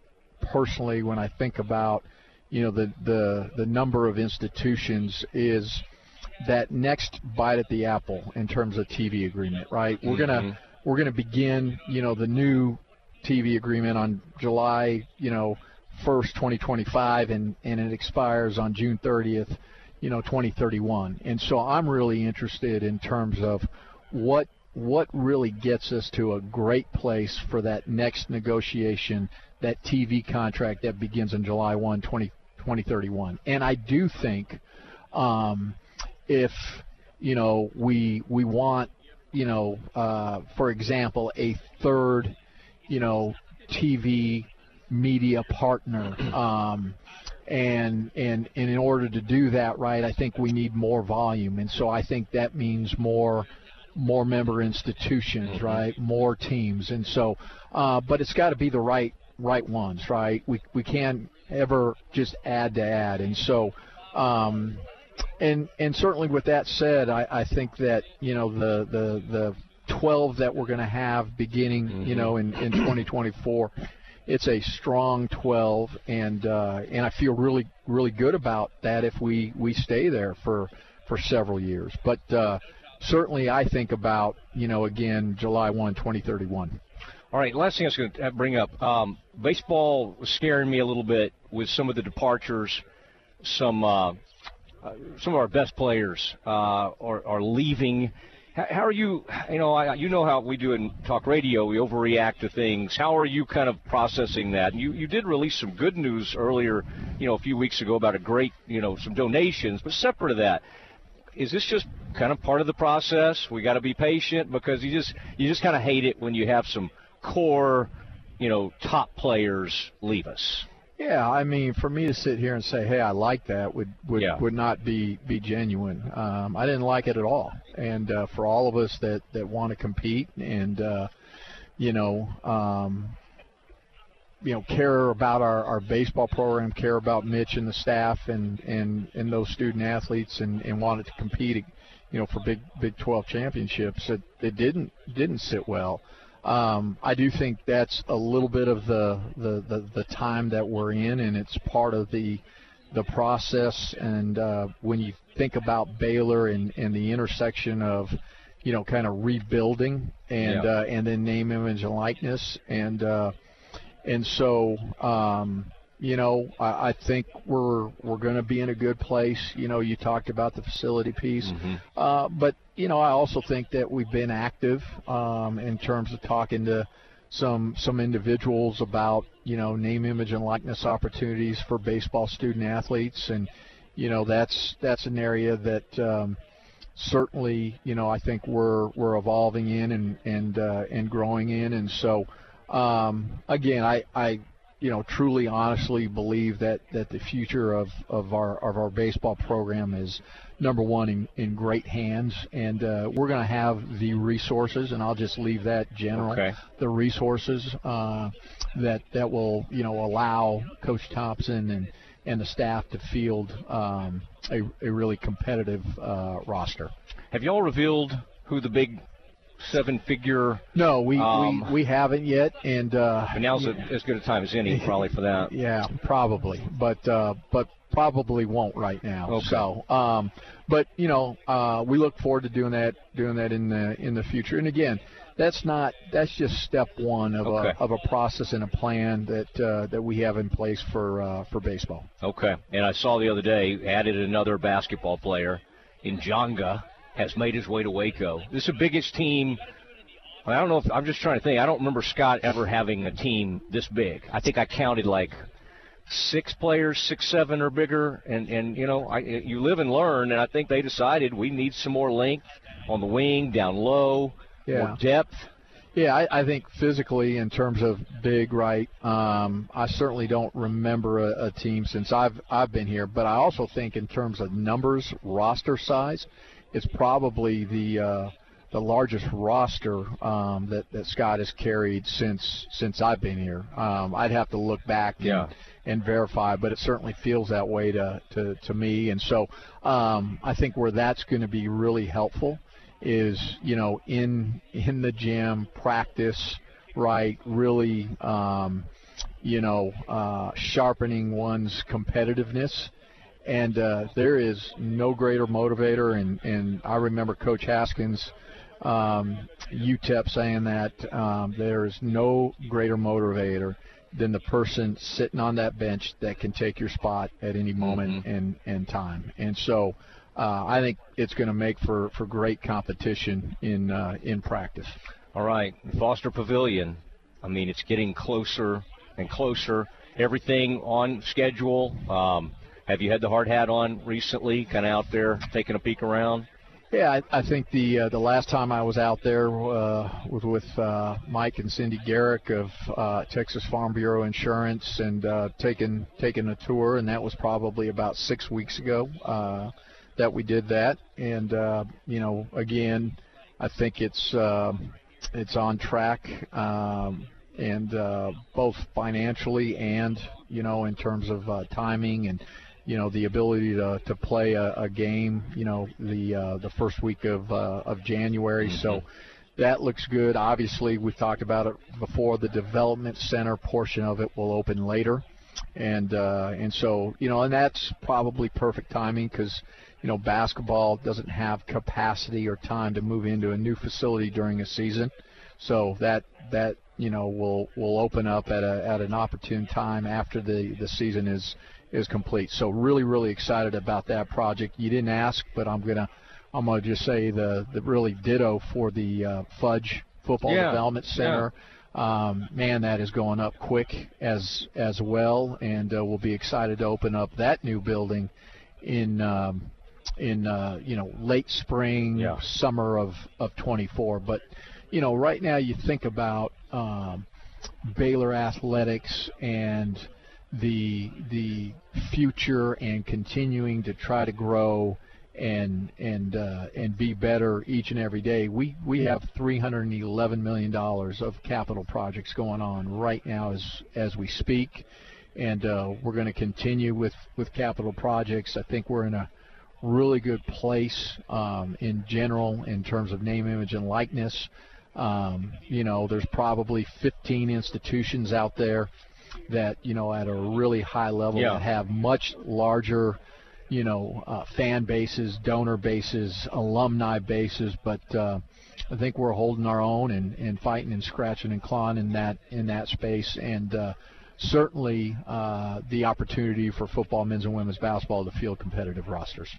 S39: personally when I think about you know the the the number of institutions is that next bite at the apple in terms of TV agreement, right? We're gonna
S38: Mhm.
S39: we're gonna begin you know the new TV agreement on July you know 1st 2025 and and it expires on June 30th you know 2031 and so I'm really interested in terms of what what really gets us to a great place for that next negotiation that TV contract that begins in July 1 20, 2031 and I do think um, if you know we we want you know uh, for example a third you know TV media partner. Um, and and and in order to do that right I think we need more volume. And so I think that means more more member institutions right more teams. And so uh, but it's got to be the right right ones right? We we can't ever just add to add. And so um, and and certainly with that said, I, I think that you know the the the 12 that we're going to have beginning you know in, in 2024, it's a strong 12, and uh, and I feel really really good about that if we we stay there for for several years. But uh, certainly I think about you know again July 1, 2031.
S38: All right, last thing I was going to bring up. Um, baseball was scaring me a little bit with some of the departures. Some uh, uh, some of our best players uh, are, are leaving. How, are you? You know, I, you know how we do in talk radio. We overreact to things. How are you kind of processing that? And You you did release some good news earlier, you know, a few weeks ago about a great, you know, some donations. But separate of that, is this just kind of part of the process? We got to be patient because you just you just kind of hate it when you have some core, you know, top players leave us.
S39: Yeah, I mean, for me to sit here and say, "Hey, I like that," would would
S38: Yeah.
S39: would not be be genuine. Um, I didn't like it at all, and uh, for all of us that that want to compete and uh, you know, um, you know, care about our, our baseball program, care about Mitch and the staff, and and and those student athletes, and and wanted to compete, you know, for Big Big 12 championships. It it didn't didn't sit well. Um, I do think that's a little bit of the, the, the, the time that we're in, and it's part of the the process. And uh, when you think about Baylor and, and the intersection of, you know, kind of rebuilding and
S38: Yeah.
S39: uh, and then name, image, and likeness, and uh, and so um, you know, I, I think we're we're going to be in a good place. You know, you talked about the facility piece, uh, but you know, I also think that we've been active um, in terms of talking to some some individuals about you know name, image, and likeness opportunities for baseball student athletes, and you know that's that's an area that. Um, certainly, you know, I think we're we're evolving in and and uh, and growing in, and so um, again, I I you know truly honestly believe that that the future of of our of our baseball program is number one in, in great hands, and uh, we're going to have the resources, and I'll just leave that general.
S38: Okay.
S39: The resources uh, that that will you know allow Coach Thompson and and the staff to field um, a, a really competitive uh, roster.
S38: Have y'all revealed who the big seven-figure?
S39: No, we,
S38: Um,
S39: we we haven't yet, and uh,
S38: And now's a, as good a time as any, probably for that.
S39: Yeah, probably, but uh, but probably won't right now.
S38: Okay.
S39: So, um, but you know, uh, we look forward to doing that doing that in the in the future. And again, that's not that's just step one of
S38: Okay.
S39: a of a process and a plan that uh, that we have in place for uh, for baseball.
S38: Okay. And I saw the other day added another basketball player in Jonga has made his way to Waco. This is the biggest team. I don't know if I'm just trying to think. I don't remember Scott ever having a team this big. I think I counted like six players, six, seven or bigger, and and you know, I, you live and learn. And I think they decided we need some more length on the wing, down low,
S39: Yeah.
S38: more depth.
S39: Yeah, I, I think physically, in terms of big, right? Um, I certainly don't remember a, a team since I've I've been here, but I also think in terms of numbers, roster size, it's probably the uh, the largest roster um, that that Scott has carried since since I've been here. Um, I'd have to look back and,
S38: Yeah.
S39: and verify, but it certainly feels that way to to, to me. And so um, I think where that's going to be really helpful is you know in in the gym practice right really um, you know uh, sharpening one's competitiveness and uh, there is no greater motivator and and I remember coach Haskins um, UTEP saying that um, there is no greater motivator than the person sitting on that bench that can take your spot at any moment in, in time. And so uh, I think it's going to make for, for great competition in uh, in practice.
S38: All right, Foster Pavilion. I mean, it's getting closer and closer. Everything on schedule. Um, have you had the hard hat on recently? Kind of out there taking a peek around.
S39: Yeah, I, I think the uh, the last time I was out there uh, was with uh, Mike and Cindy Garrick of uh, Texas Farm Bureau Insurance and uh, taking taking a tour, and that was probably about six weeks ago uh, that we did that. And uh, you know, again, I think it's uh, it's on track, um, and uh, both financially and you know in terms of uh, timing and you know the ability to, to play a, a game you know the uh, the first week of uh, of January. So that looks good. Obviously we've talked about it before. The development center portion of it will open later. And uh, and so you know and that's probably perfect timing because you know basketball doesn't have capacity or time to move into a new facility during a season. So that that you know will will open up at a at an opportune time after the the season is is complete. So really really excited about that project. You didn't ask, but I'm gonna I'm gonna just say the the really ditto for the uh, Fudge Football
S38: Yeah,
S39: Development Center. Um, man, that is going up quick as as well, and uh, we'll be excited to open up that new building in um, in uh, you know late spring, summer of of 24. But you know, right now you think about um, Baylor athletics and the the future and continuing to try to grow and and uh, and be better each and every day. We we have 311 million dollars of capital projects going on right now as as we speak, and uh, we're going to continue with with capital projects. I think we're in a really good place um, in general in terms of name, image, and likeness. Um, you know, there's probably 15 institutions out there that you know at a really high level
S38: Yeah.
S39: that have much larger you know uh, fan bases donor bases alumni bases but uh, I think we're holding our own and, and fighting and scratching and clawing in that in that space and uh, certainly uh, the opportunity for football men's and women's basketball to field competitive rosters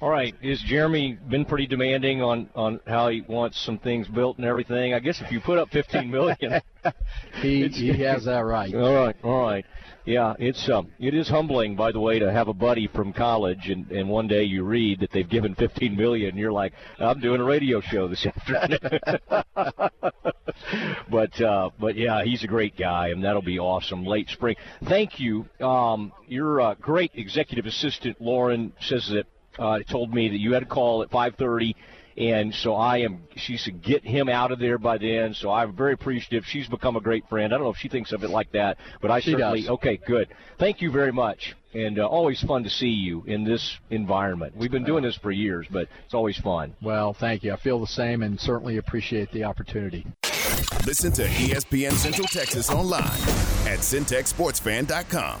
S38: All right. Is Jeremy been pretty demanding on on how he wants some things built and everything? I guess if you put up 15 million,
S39: he he has that right.
S38: All right. All right. Yeah, it's um, it is humbling, by the way, to have a buddy from college, and, and one day you read that they've given 15 million, and you're like, I'm doing a radio show this afternoon. but uh, but yeah, he's a great guy, and that'll be awesome late spring. Thank you. Um, your uh, great executive assistant Lauren says that uh, told me that you had a call at 5:30. And so I am. She said, "Get him out of there by then." So I'm very appreciative. She's become a great friend. I don't know if she thinks of it like that, but I
S39: She
S38: certainly.
S39: does.
S38: Okay, good. Thank you very much, and uh, always fun to see you in this environment. We've been doing this for years, but it's always fun.
S39: well thank you I feel the same and certainly appreciate the opportunity
S6: Listen to ESPN Central Texas online at centexsportsfan.com.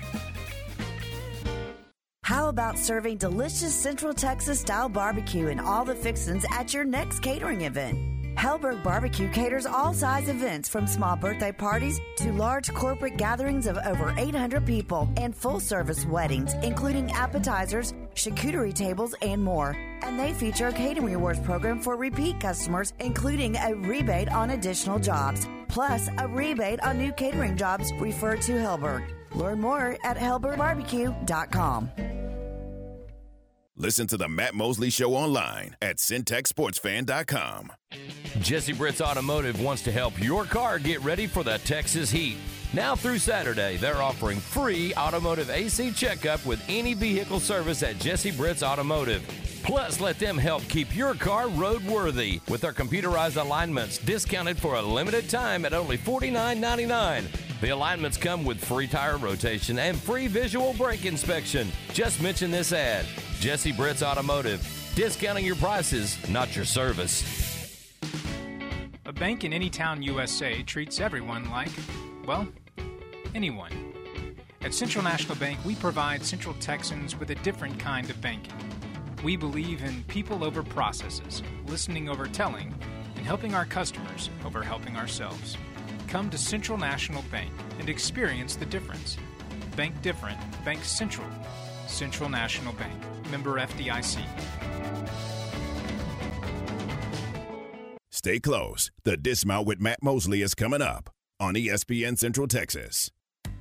S40: How about serving delicious Central Texas style barbecue and all the fixins at your next catering event? Helberg Barbecue caters all size events from small birthday parties to large corporate gatherings of over 800 people and full service weddings, including appetizers, charcuterie tables, and more. And they feature a catering rewards program for repeat customers, including a rebate on additional jobs, plus a rebate on new catering jobs referred to Helberg. Learn more at helbergbarbecue.com.
S6: Listen to the Matt Mosley Show online at centexsportsfan.com.
S1: Jesse Britt's Automotive wants to help your car get ready for the Texas heat. Now through Saturday, they're offering free automotive AC checkup with any vehicle service at Jesse Britt's Automotive. Plus, let them help keep your car roadworthy with their computerized alignments discounted for a limited time at only $49.99. The alignments come with free tire rotation and free visual brake inspection. Just mention this ad Jesse Britt's Automotive. Discounting your prices, not your service.
S41: A bank in any town USA treats everyone like, well, anyone. At Central National Bank, we provide Central Texans with a different kind of banking. We believe in people over processes, listening over telling, and helping our customers over helping ourselves. Come to Central National Bank and experience the difference. Bank different, Bank Central. Central National Bank, member FDIC.
S6: Stay close. The Dismount with Matt Mosley is coming up on ESPN Central Texas.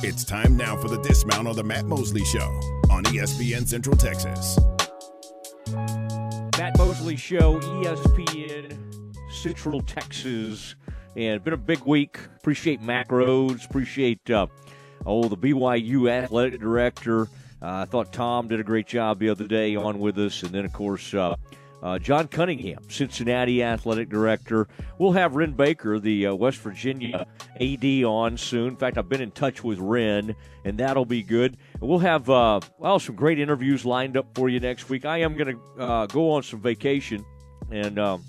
S6: It's time now for the dismount on the Matt Mosley Show on ESPN Central Texas.
S2: Matt Mosley Show, ESPN Central Texas. And been a big week. Appreciate Mack Rhoades. Appreciate, uh, oh, the BYU athletic director. Uh, I thought Tom did a great job the other day on with us. And then, of course, uh, uh, John Cunningham, Cincinnati athletic director. We'll have Wren Baker, the uh, West Virginia AD, on soon. In fact, I've been in touch with Wren, and that'll be good. We'll have uh, well some great interviews lined up for you next week. I am going to uh, go on some vacation and um,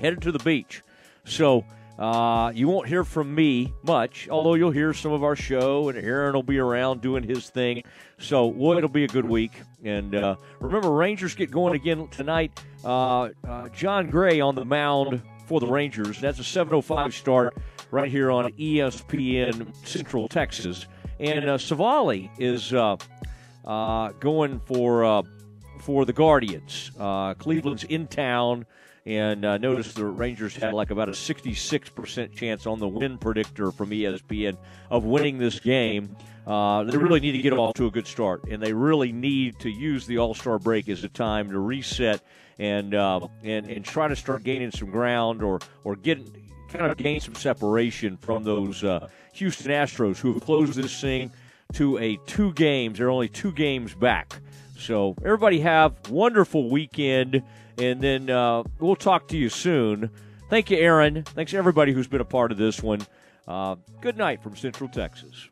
S2: headed to the beach, so. Uh, you won't hear from me much, although you'll hear some of our show, and Aaron will be around doing his thing. So, well, it'll be a good week. And uh, remember, Rangers get going again tonight. Uh, uh Jon Gray on the mound for the Rangers. That's a 7:05 start right here on ESPN Central Texas. And uh, Civale is uh, going for for the Guardians. Cleveland's in town. And uh, notice the Rangers had like about a 66% chance on the win predictor from ESPN of winning this game. Uh, they really need to get off to a good start, and they really need to use the All Star break as a time to reset and uh, and and try to start gaining some ground or or get kind of gain some separation from those uh, Houston Astros who have closed this thing to a two games. They're only two games back. So everybody have wonderful weekend, and then uh, we'll talk to you soon. Thank you, Aaron. Thanks everybody who's been a part of this one. Uh, good night from Central Texas.